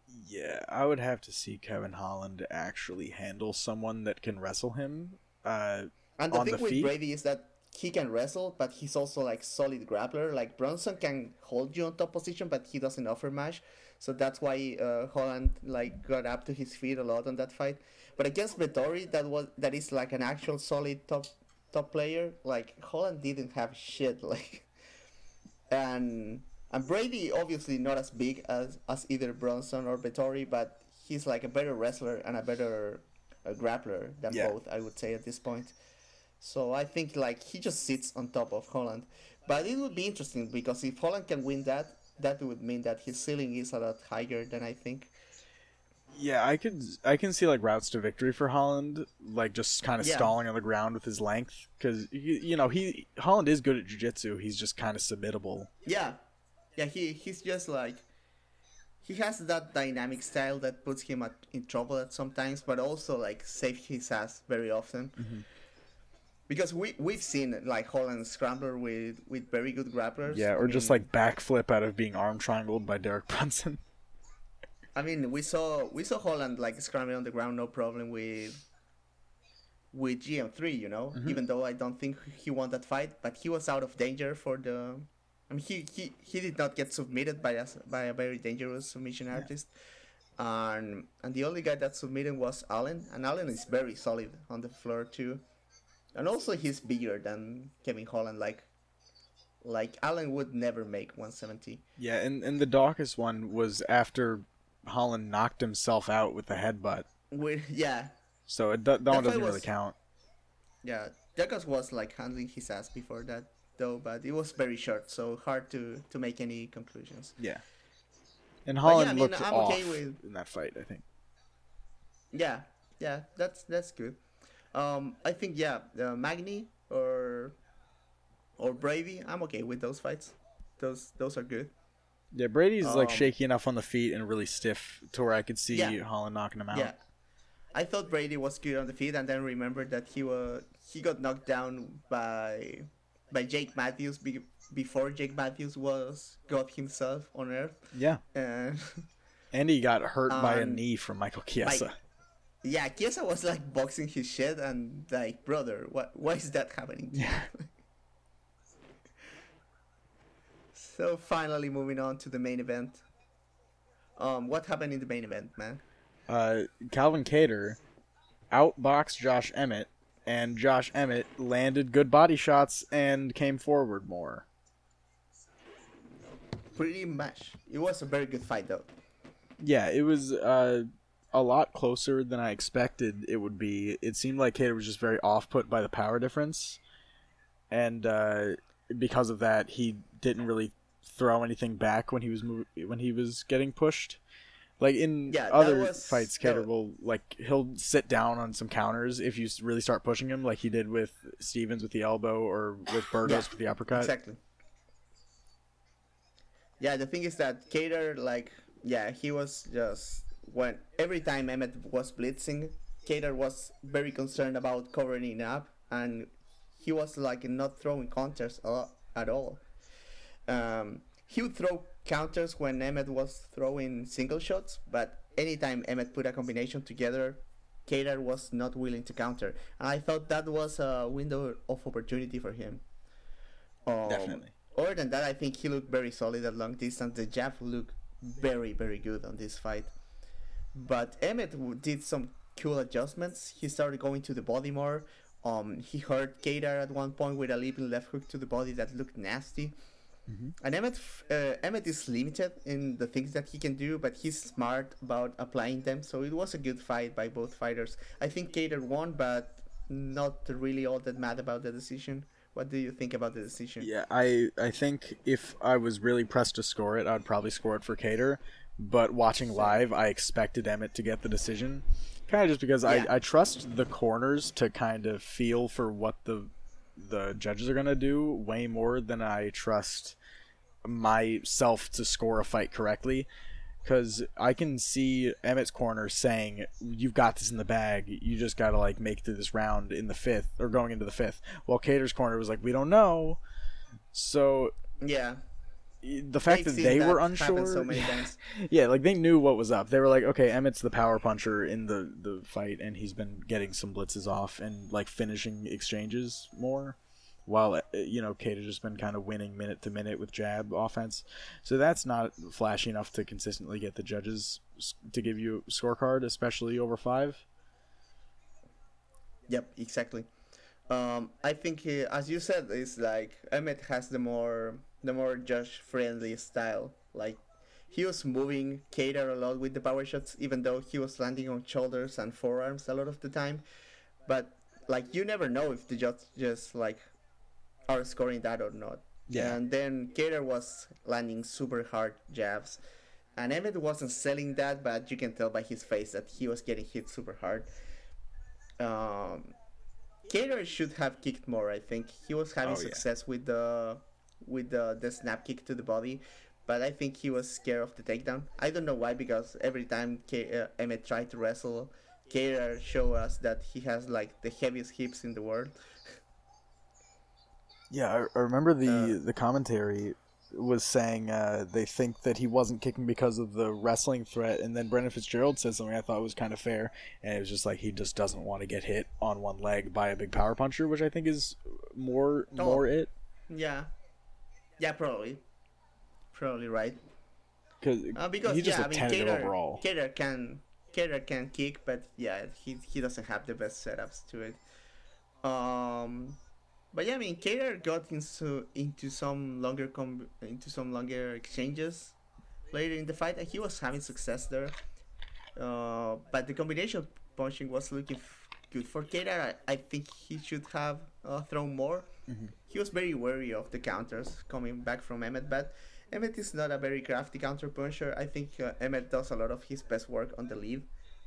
yeah. I would have to see Kevin Holland actually handle someone that can wrestle him. Uh, And the thing the with feet? Brady is that he can wrestle, but he's also like solid grappler. Like Brunson can hold you on top position, but he doesn't offer much. So that's why uh, Holland like got up to his feet a lot on that fight. But against Vettori, that was that is like an actual solid top top player. Like Holland didn't have shit. Like and and Brady obviously not as big as as either Brunson or Vettori, but he's like a better wrestler and a better uh, grappler than Yeah. both. I would say at this point. So I think like he just sits on top of Holland. But it would be interesting because if Holland can win that, that would mean that his ceiling is a lot higher than I think. Yeah, I could I can see like routes to victory for Holland, like just kind of Yeah. stalling on the ground with his length, because you know he Holland is good at jiu-jitsu. He's just kind of submittable. Yeah, yeah. He he's just like he has that dynamic style that puts him at, in trouble at sometimes, but also like save his ass very often. Mm-hmm. Because we we've seen like Holland scrambler with with very good grapplers. Yeah, I or just mean- like backflip out of being arm triangled by Derek Brunson. I mean, we saw we saw Holland like scrambling on the ground, no problem with with GM3. You know, Mm-hmm. even though I don't think he won that fight, but he was out of danger for the. I mean, he he, he did not get submitted by us by a very dangerous submission artist, and and the only guy that submitted was Allen, and Allen is very solid on the floor too, and also he's bigger than Kevin Holland. Like, like Allen would never make 170. Yeah, and and the darkest one was after Holland knocked himself out with the headbutt. With yeah, So it, that, that one doesn't really count. yeah. Jacobs was like handling his ass before that though, but it was very short, so hard to to make any conclusions. Yeah. And yeah, Holland I mean, looked I'm off okay with- in that fight, I think. Yeah, yeah, that's that's good. Um, I think yeah, uh, Magny or or Brady, I'm okay with those fights. Those those are good. Yeah, Brady's like Um, shaky enough on the feet and really stiff to where I could see Yeah. Holland knocking him out. Yeah, I thought Brady was good on the feet, and then remembered that he was he got knocked down by by Jake Matthews be, before Jake Matthews was got himself on earth, Yeah. and And he got hurt by a Um, knee from Michael Chiesa. yeah, Chiesa was like boxing his shit, and like, brother, what why is that happening? Yeah. So finally, moving on to the main event. Um, what happened in the main event, man? uh, Calvin Kattar outboxed Josh Emmett, and Josh Emmett landed good body shots and came forward more. Pretty much, it was a very good fight, though. Yeah, it was uh, a lot closer than I expected it would be. It seemed like Kattar was just very off put by the power difference, and uh, because of that, he didn't really throw anything back when he was when he was getting pushed. Like in Yeah, other was- fights, Kattar will like he'll sit down on some counters if you really start pushing him, like he did with Stephens with the elbow or with Burgos Yeah, with the uppercut. Exactly. Yeah, the thing is that Kattar, like, yeah, he was just when every time Emmett was blitzing, Kattar was very concerned about covering it up, and he was like not throwing counters a lot, at all. Um, he would throw counters when Emmett was throwing single shots, but anytime Emmett put a combination together, Kattar was not willing to counter, and I thought that was a window of opportunity for him. Um, Definitely. Other than that, I think he looked very solid at long distance. The jab looked very, very good on this fight. But Emmett did some cool adjustments. He started going to the body more. Um, he hurt Kattar at one point with a leaping left hook to the body that looked nasty. And Emmett, uh, Emmett is limited in the things that he can do, but he's smart about applying them. So it was a good fight by both fighters. I think Kattar won, but not really all that mad about the decision. What do you think about the decision? Yeah, I I think if I was really pressed to score it, I'd probably score it for Kattar. But watching live, I expected Emmett to get the decision, kind of just because Yeah. I, I trust the corners to kind of feel for what the the judges are gonna do way more than I trust myself to score a fight correctly. Because I can see Emmett's corner saying, "You've got this in the bag. You just got to like make through this round in the fifth or going into the fifth. While Kattar's corner was like, "We don't know." So Yeah. the fact They've that they that were unsure, so times. yeah, like they knew what was up. They were like, "Okay, Emmett's the power puncher in the the fight, and he's been getting some blitzes off and like finishing exchanges more." While uh, you know, Kate has just been kind of winning minute to minute with jab offense, so that's not flashy enough to consistently get the judges to give you a scorecard, especially over five. Yep, exactly. Um, I think he, as you said, it's like Emmett has the more the more judge friendly style. Like he was moving Kattar a lot with the power shots, even though he was landing on shoulders and forearms a lot of the time. But like you never know if the judge just like are scoring that or not. Yeah. And then Kattar was landing super hard jabs. And Emmett wasn't selling that, but you can tell by his face that he was getting hit super hard. Um, Kattar should have kicked more. I think he was having Oh, yeah. success with the with the, the snap kick to the body, but I think he was scared of the takedown. I don't know why because every time K- uh, Emmett tried to wrestle, Kattar show us that he has like the heaviest hips in the world. Yeah, I, I remember the Uh, the commentary was saying uh, they think that he wasn't kicking because of the wrestling threat, and then Brendan Fitzgerald said something I thought was kind of fair, and it was just like he just doesn't want to get hit on one leg by a big power puncher, which I think is more Oh. more it Yeah, yeah, probably, probably right. because Uh, because he just yeah, I mean, Kattar, overall. Kattar can Kattar can kick, but yeah, he he doesn't have the best setups to it. Um, but yeah, I mean, Kattar got into into some longer com- into some longer exchanges. later in the fight, and he was having success there. Uh, but the combination punching was looking f- good for Kattar. I, I think he should have uh, thrown more. Mm-hmm. He was very wary of the counters coming back from Emmett, but Emmett is not a very crafty counter puncher. I think uh, Emmett does a lot of his best work on the lead.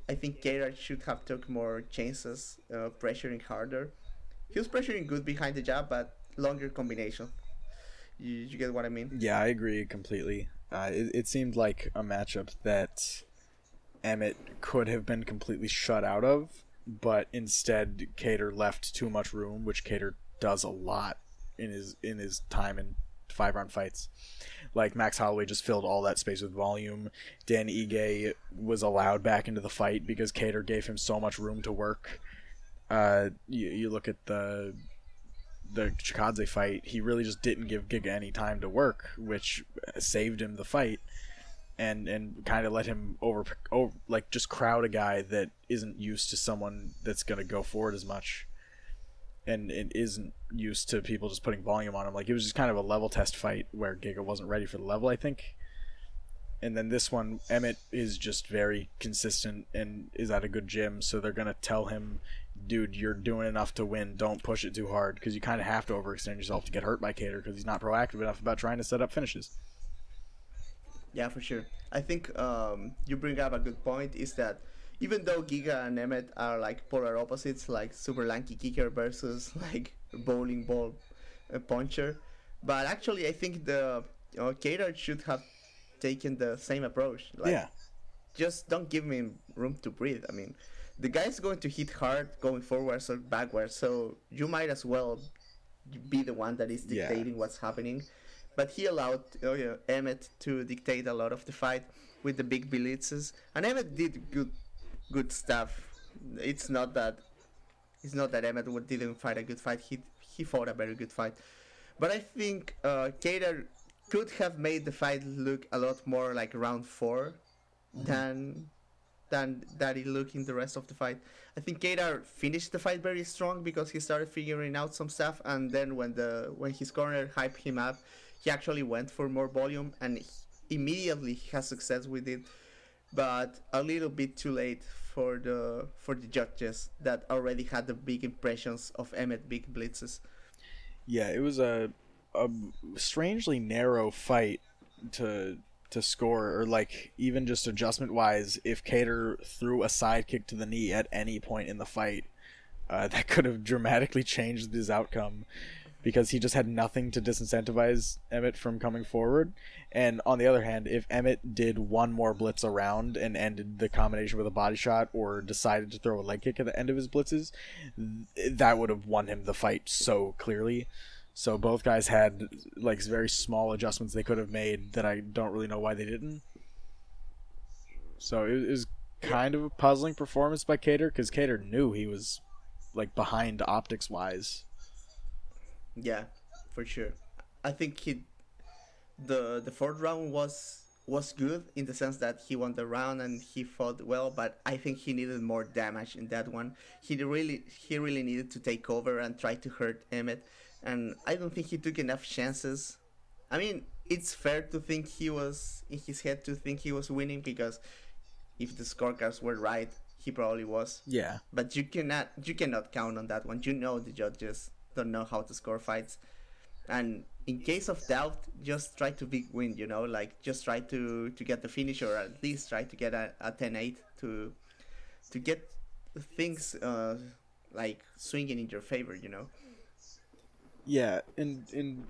I think Kattar should have took more chances, uh, pressuring harder. He was pressuring good behind the jab, but longer combination. You, you get what I mean? Yeah, I agree completely. Uh, it, it seemed like a matchup that Emmett could have been completely shut out of, but instead Kattar left too much room, which Kattar does a lot in his in his time in five round fights. Like Max Holloway just filled all that space with volume. Dan Ige was allowed back into the fight because Kattar gave him so much room to work. Uh, you, you look at the the Chikadze fight, he really just didn't give Giga any time to work, which saved him the fight and and kind of let him over, over like just crowd a guy that isn't used to someone that's going to go forward as much and it isn't used to people just putting volume on him. Like it was just kind of a level test fight where Giga wasn't ready for the level, I think. And then this one, Emmett is just very consistent and is at a good gym, so they're gonna tell him, "Dude, you're doing enough to win. Don't push it too hard because you kind of have to overextend yourself to get hurt by Kattar because he's not proactive enough about trying to set up finishes." Yeah, for sure. I think um, you bring up a good point. Is that even though Giga and Emmett are like polar opposites, like super lanky kicker versus like bowling ball uh, puncher, but actually I think the you know, Kattar should have taken the same approach. Like, yeah. Just don't give him room to breathe. I mean, the guy's going to hit hard going forwards or backwards, so you might as well be the one that is dictating yeah. what's happening. But he allowed oh yeah, Emmett to dictate a lot of the fight with the big blitzes, and Emmett did good good stuff. It's not that it's not that Emmett didn't fight a good fight. He he fought a very good fight, but I think uh, Kattar could have made the fight look a lot more like round 4 mm-hmm. than than that it looked in the rest of the fight. I think Kattar finished the fight very strong because he started figuring out some stuff, and then when the when his corner hyped him up, he actually went for more volume, and he, immediately he has success with it. But a little bit too late for the for the judges that already had the big impressions of Emmett big blitzes. Yeah, it was a a strangely narrow fight to to score or like even just adjustment wise if Kattar threw a side kick to the knee at any point in the fight uh, that could have dramatically changed his outcome because he just had nothing to disincentivize Emmett from coming forward. And on the other hand, if Emmett did one more blitz around and ended the combination with a body shot or decided to throw a leg kick at the end of his blitzes, that would have won him the fight so clearly. So both guys had like very small adjustments they could have made that I don't really know why they didn't. So it was kind of a puzzling performance by Kattar because Kattar knew he was like behind optics wise yeah, for sure. I think he, the the fourth round was was good in the sense that he won the round and he fought well, but I think he needed more damage in that one. He really he really needed to take over and try to hurt Emmett, and I don't think he took enough chances. I mean, it's fair to think he was in his head to think he was winning because if the scorecards were right, he probably was. Yeah. But you cannot you cannot count on that one. You know the judges don't know how to score fights. And in case of doubt, just try to big win, you know, like just try to, to get the finish or at least try to get a, a 10-8 to to get things uh, like swinging in your favor, you know. Yeah, and and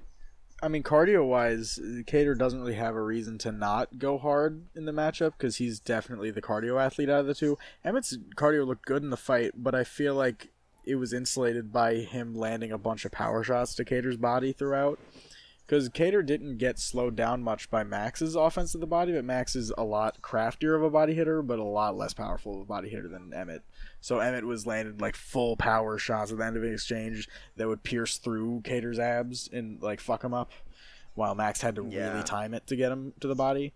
I mean cardio wise, Kattar doesn't really have a reason to not go hard in the matchup because he's definitely the cardio athlete out of the two. Emmett's cardio looked good in the fight, but I feel like it was insulated by him landing a bunch of power shots to Kattar's body throughout. Because Kattar didn't get slowed down much by Max's offense of the body, but Max is a lot craftier of a body hitter, but a lot less powerful of a body hitter than Emmett. So Emmett was landed like full power shots at the end of an exchange that would pierce through Kattar's abs and like fuck him up, while Max had to yeah. really time it to get him to the body.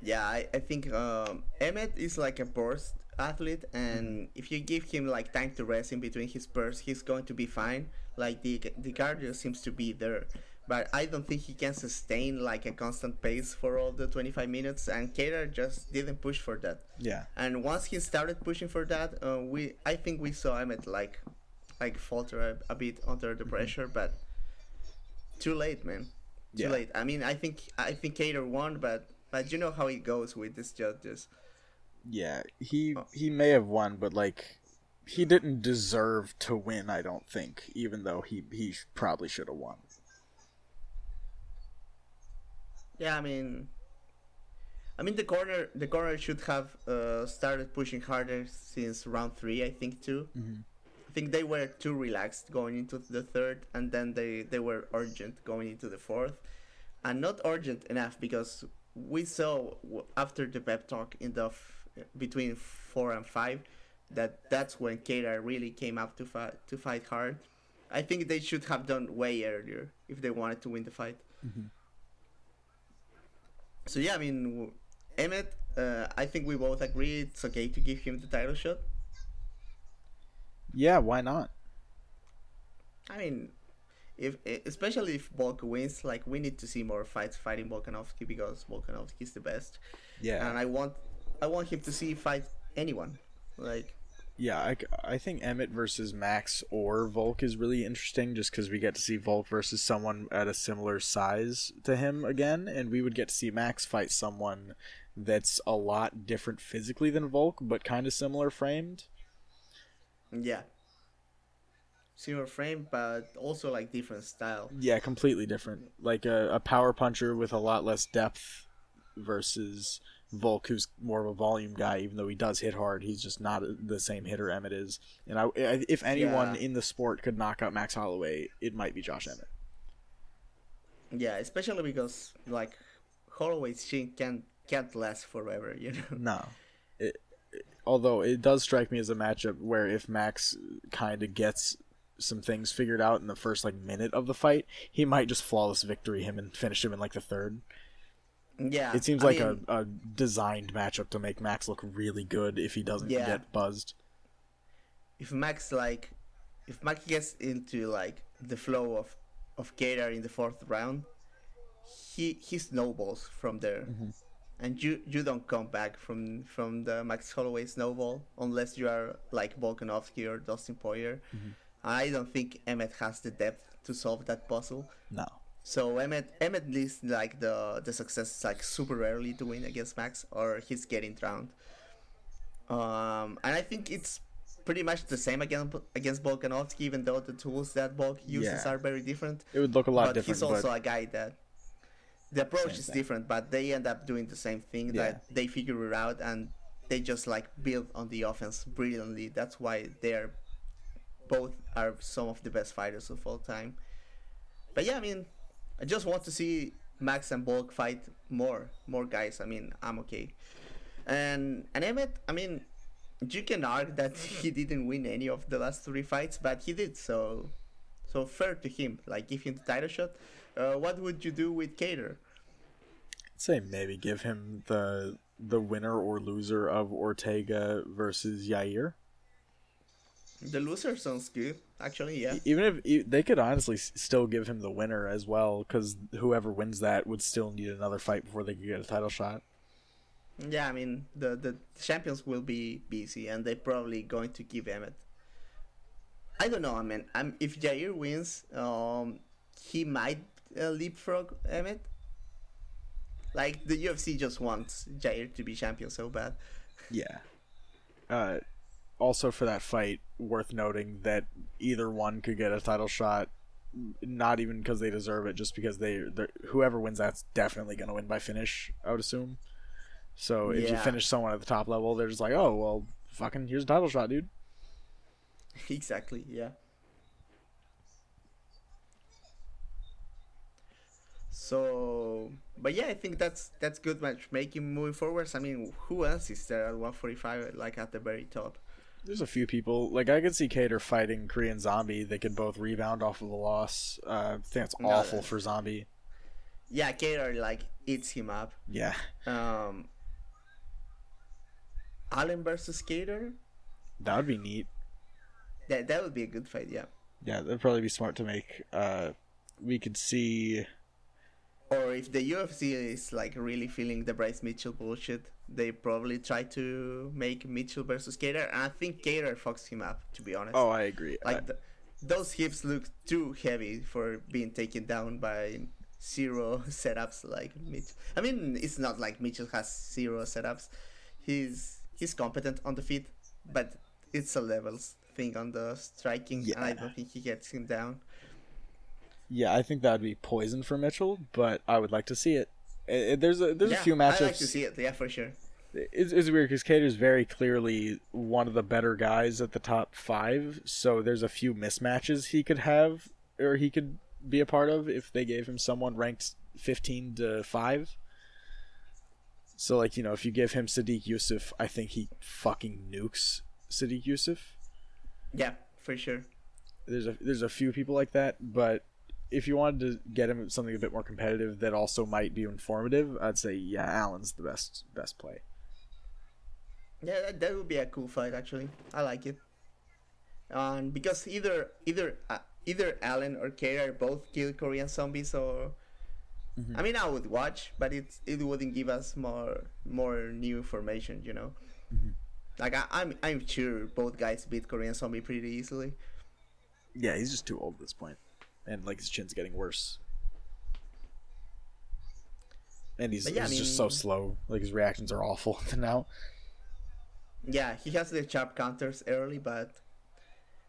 Yeah, I, I think um, Emmett is like a burst athlete, and if you give him like time to rest in between his bursts, he's going to be fine. Like the the cardio seems to be there, but I don't think he can sustain like a constant pace for all the 25 minutes. And Kattar just didn't push for that. Yeah. And once he started pushing for that, uh, we I think we saw Emmett like like falter a, a bit under the pressure, but too late, man. Too Yeah. late. I mean, I think I think Kattar won, but but you know how it goes with these judges. Yeah, he he may have won, but like he didn't deserve to win. I don't think, even though he he probably should have won. Yeah, I mean, I mean the corner the corner should have uh, started pushing harder since round three, I think too. Mhm. I think they were too relaxed going into the third, and then they they were urgent going into the fourth, and not urgent enough because we saw after the pep talk in the f- between four and five that that's when Kattar really came up to fight to fight hard. I think they should have done way earlier if they wanted to win the fight. Mhm. So yeah, I mean, Emmett, uh, I think we both agree it's okay to give him the title shot. Yeah, why not? I mean, if especially if Volk wins, like we need to see more fights fighting Volkanovski because Volkanovski is the best, Yeah, and I want I want him to see fight anyone. Like yeah. I, I think Emmett versus Max or Volk is really interesting, just because we get to see Volk versus someone at a similar size to him again, and we would get to see Max fight someone that's a lot different physically than Volk, but kind of similar framed. yeah, similar frame, but also like different style. Yeah, completely different. Like a, a power puncher with a lot less depth versus Volk, who's more of a volume guy. Even though he does hit hard, he's just not the same hitter Emmett is. And I, I- if anyone Yeah. in the sport could knock out Max Holloway, it might be Josh Emmett. Yeah, especially because like Holloway's chin can't can't last forever. You know. No. It, it- although it does strike me as a matchup where if Max kind of gets some things figured out in the first like minute of the fight, he might just flawless victory him and finish him in like the third. Yeah, It seems I like mean, a, a designed matchup to make Max look really good if he doesn't Yeah. get buzzed. if Max like if Max gets into like the flow of of Kattar in the fourth round, he he snowballs from there, Mm-hmm. and you you don't come back from from the Max Holloway snowball unless you are like Volkanovski or Dustin Poirier. Mm-hmm. I don't think Emmett has the depth to solve that puzzle. No. So Emmett Emmett needs like the the success is like super rarely to win against Max, or he's getting drowned. Um, and I think it's pretty much the same against against Volkanovski, even though the tools that Volk uses Yeah. are very different. It would look a lot different. but different, he's also but a guy that the approach is different, but they end up doing the same thing. Yeah. That they figure it out and they just like build on the offense brilliantly. That's why they're both are some of the best fighters of all time. But yeah, I mean, I just want to see Max and Volk fight more, more guys. I mean, I'm okay. And and Emmett, I mean, you can argue that he didn't win any of the last three fights, but he did. So, so fair to him. Like, give him the title shot. Uh, what would you do with Kattar? I'd say maybe give him the the winner or loser of Ortega versus Yair. The loser sounds good, actually. Yeah. Even if they could honestly still give him the winner as well, because whoever wins that would still need another fight before they could get a title shot. Yeah, I mean the the champions will be busy, and they're probably going to give Emmett. I don't know. I mean, I'm, if Yair wins, um, he might uh, leapfrog Emmett. Like the UFC just wants Yair to be champion so bad. Yeah. Uh, also for that fight, worth noting that either one could get a title shot. Not even because they deserve it, just because they whoever wins that's definitely going to win by finish. I would assume. So if you finish someone at the top level, they're just like, oh well, fucking here's a title shot, dude. exactly. Yeah. So, but yeah, I think that's that's good matchmaking moving forwards. I mean, who else is there at 145, like at the very top? There's a few people like I could see Kattar fighting Korean Zombie. They could both rebound off of the loss. Uh, I think that's No, awful for Zombie. Yeah, Kattar like eats him up. Yeah, Um, Allen versus Skater. that would be neat. That that would be a good fight. Yeah. Yeah, that'd probably be smart to make uh, we could see. Or if the UFC is like really feeling the Bryce Mitchell bullshit, they probably try to make Mitchell versus Kattar, and I think Kattar fucks him up. To be honest. Oh, I agree. Like I- the, those hips look too heavy for being taken down by zero setups like Mitch. I mean, it's not like Mitchell has zero setups. He's he's competent on the feet, but it's a levels thing on the striking, and I don't think he gets him down. Yeah, I think that would be poison for Mitchell, but I would like to see it. Eh, eh, there's a there's yeah, a few matchups. I like to see it. Yeah, for sure. it's, it's weird because Kattar's very clearly one of the better guys at the top five. So there's a few mismatches he could have or he could be a part of if they gave him someone ranked 15 to 5. So like you know if you give him Sodiq Yusuff, I think he fucking nukes Sodiq Yusuff. Yeah, for sure. There's a there's a few people like that, but if you wanted to get him something a bit more competitive that also might be informative, I'd say yeah, Allen's the best best play. Yeah, that, that would be a cool fight actually. I like it. Um, because either either uh, either Allen or Kattar both kill Korean zombies, or I mean, I would watch, but it it wouldn't give us more more new information, you know. Like I, I'm I'm sure both guys beat Korean zombie pretty easily. Yeah, he's just too old at this point, and like his chin's getting worse. And he's, yeah, I he's just so slow. Like his reactions are awful now. Yeah, he has the sharp counters early, but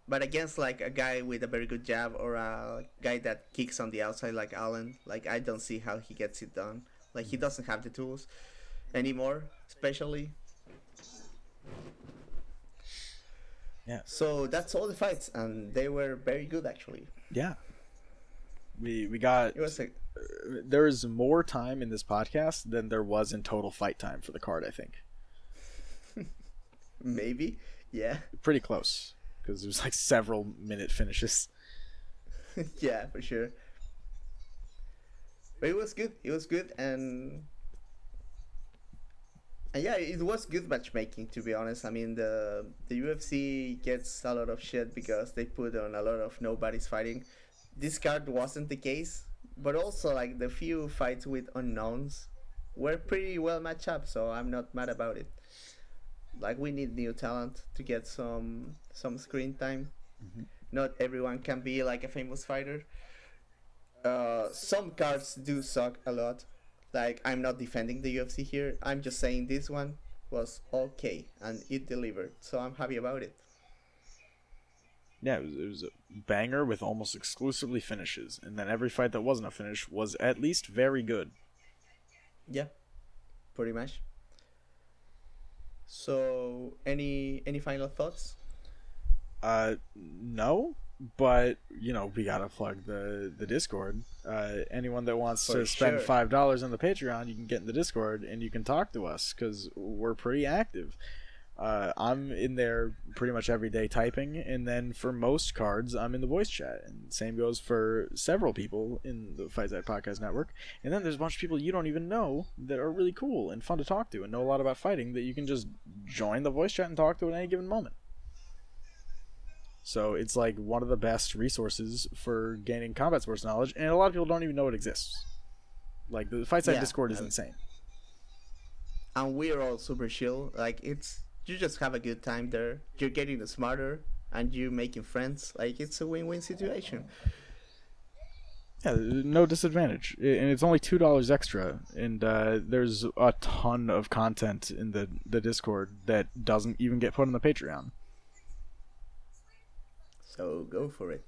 but against like a guy with a very good jab or a guy that kicks on the outside like Allen, like I don't see how he gets it done. Like he doesn't have the tools anymore, especially. Yeah. So that's all the fights, and they were very good actually. Yeah. We we got It was a uh, there is more time in this podcast than there was in total fight time for the card. I think maybe, yeah, pretty close because there's like several minute finishes. yeah, for sure. But it was good. It was good, and and yeah, it was good matchmaking. To be honest, I mean the the UFC gets a lot of shit because they put on a lot of nobody's fighting. This card wasn't the case, but also like the few fights with unknowns were pretty well matched up. So I'm not mad about it. Like we need new talent to get some some screen time. Not everyone can be like a famous fighter. Uh, some cards do suck a lot. Like I'm not defending the UFC here. I'm just saying this one was okay and it delivered. So I'm happy about it. Yeah, it was, it was a banger with almost exclusively finishes, and then every fight that wasn't a finish was at least very good. Yeah, pretty much. So any any final thoughts? Uh, no, but you know we gotta plug the the Discord. Uh, anyone that wants For to spend sure. five dollars on the Patreon, you can get in the Discord and you can talk to us because we're pretty active. Uh, I'm in there pretty much every day typing, and then for most cards, I'm in the voice chat. And same goes for several people in the Fight Site Podcast Network. And then there's a bunch of people you don't even know that are really cool and fun to talk to and know a lot about fighting that you can just join the voice chat and talk to at any given moment. So it's like one of the best resources for gaining combat sports knowledge, and a lot of people don't even know it exists. Like the Fight Site Yeah, Discord is um, insane. And we're all super chill. Like it's you just have a good time there. You're getting smarter and you're making friends. Like it's a win-win situation. Yeah, no disadvantage, and it's only two dollars extra. And uh, there's a ton of content in the the Discord that doesn't even get put on the Patreon. So go for it.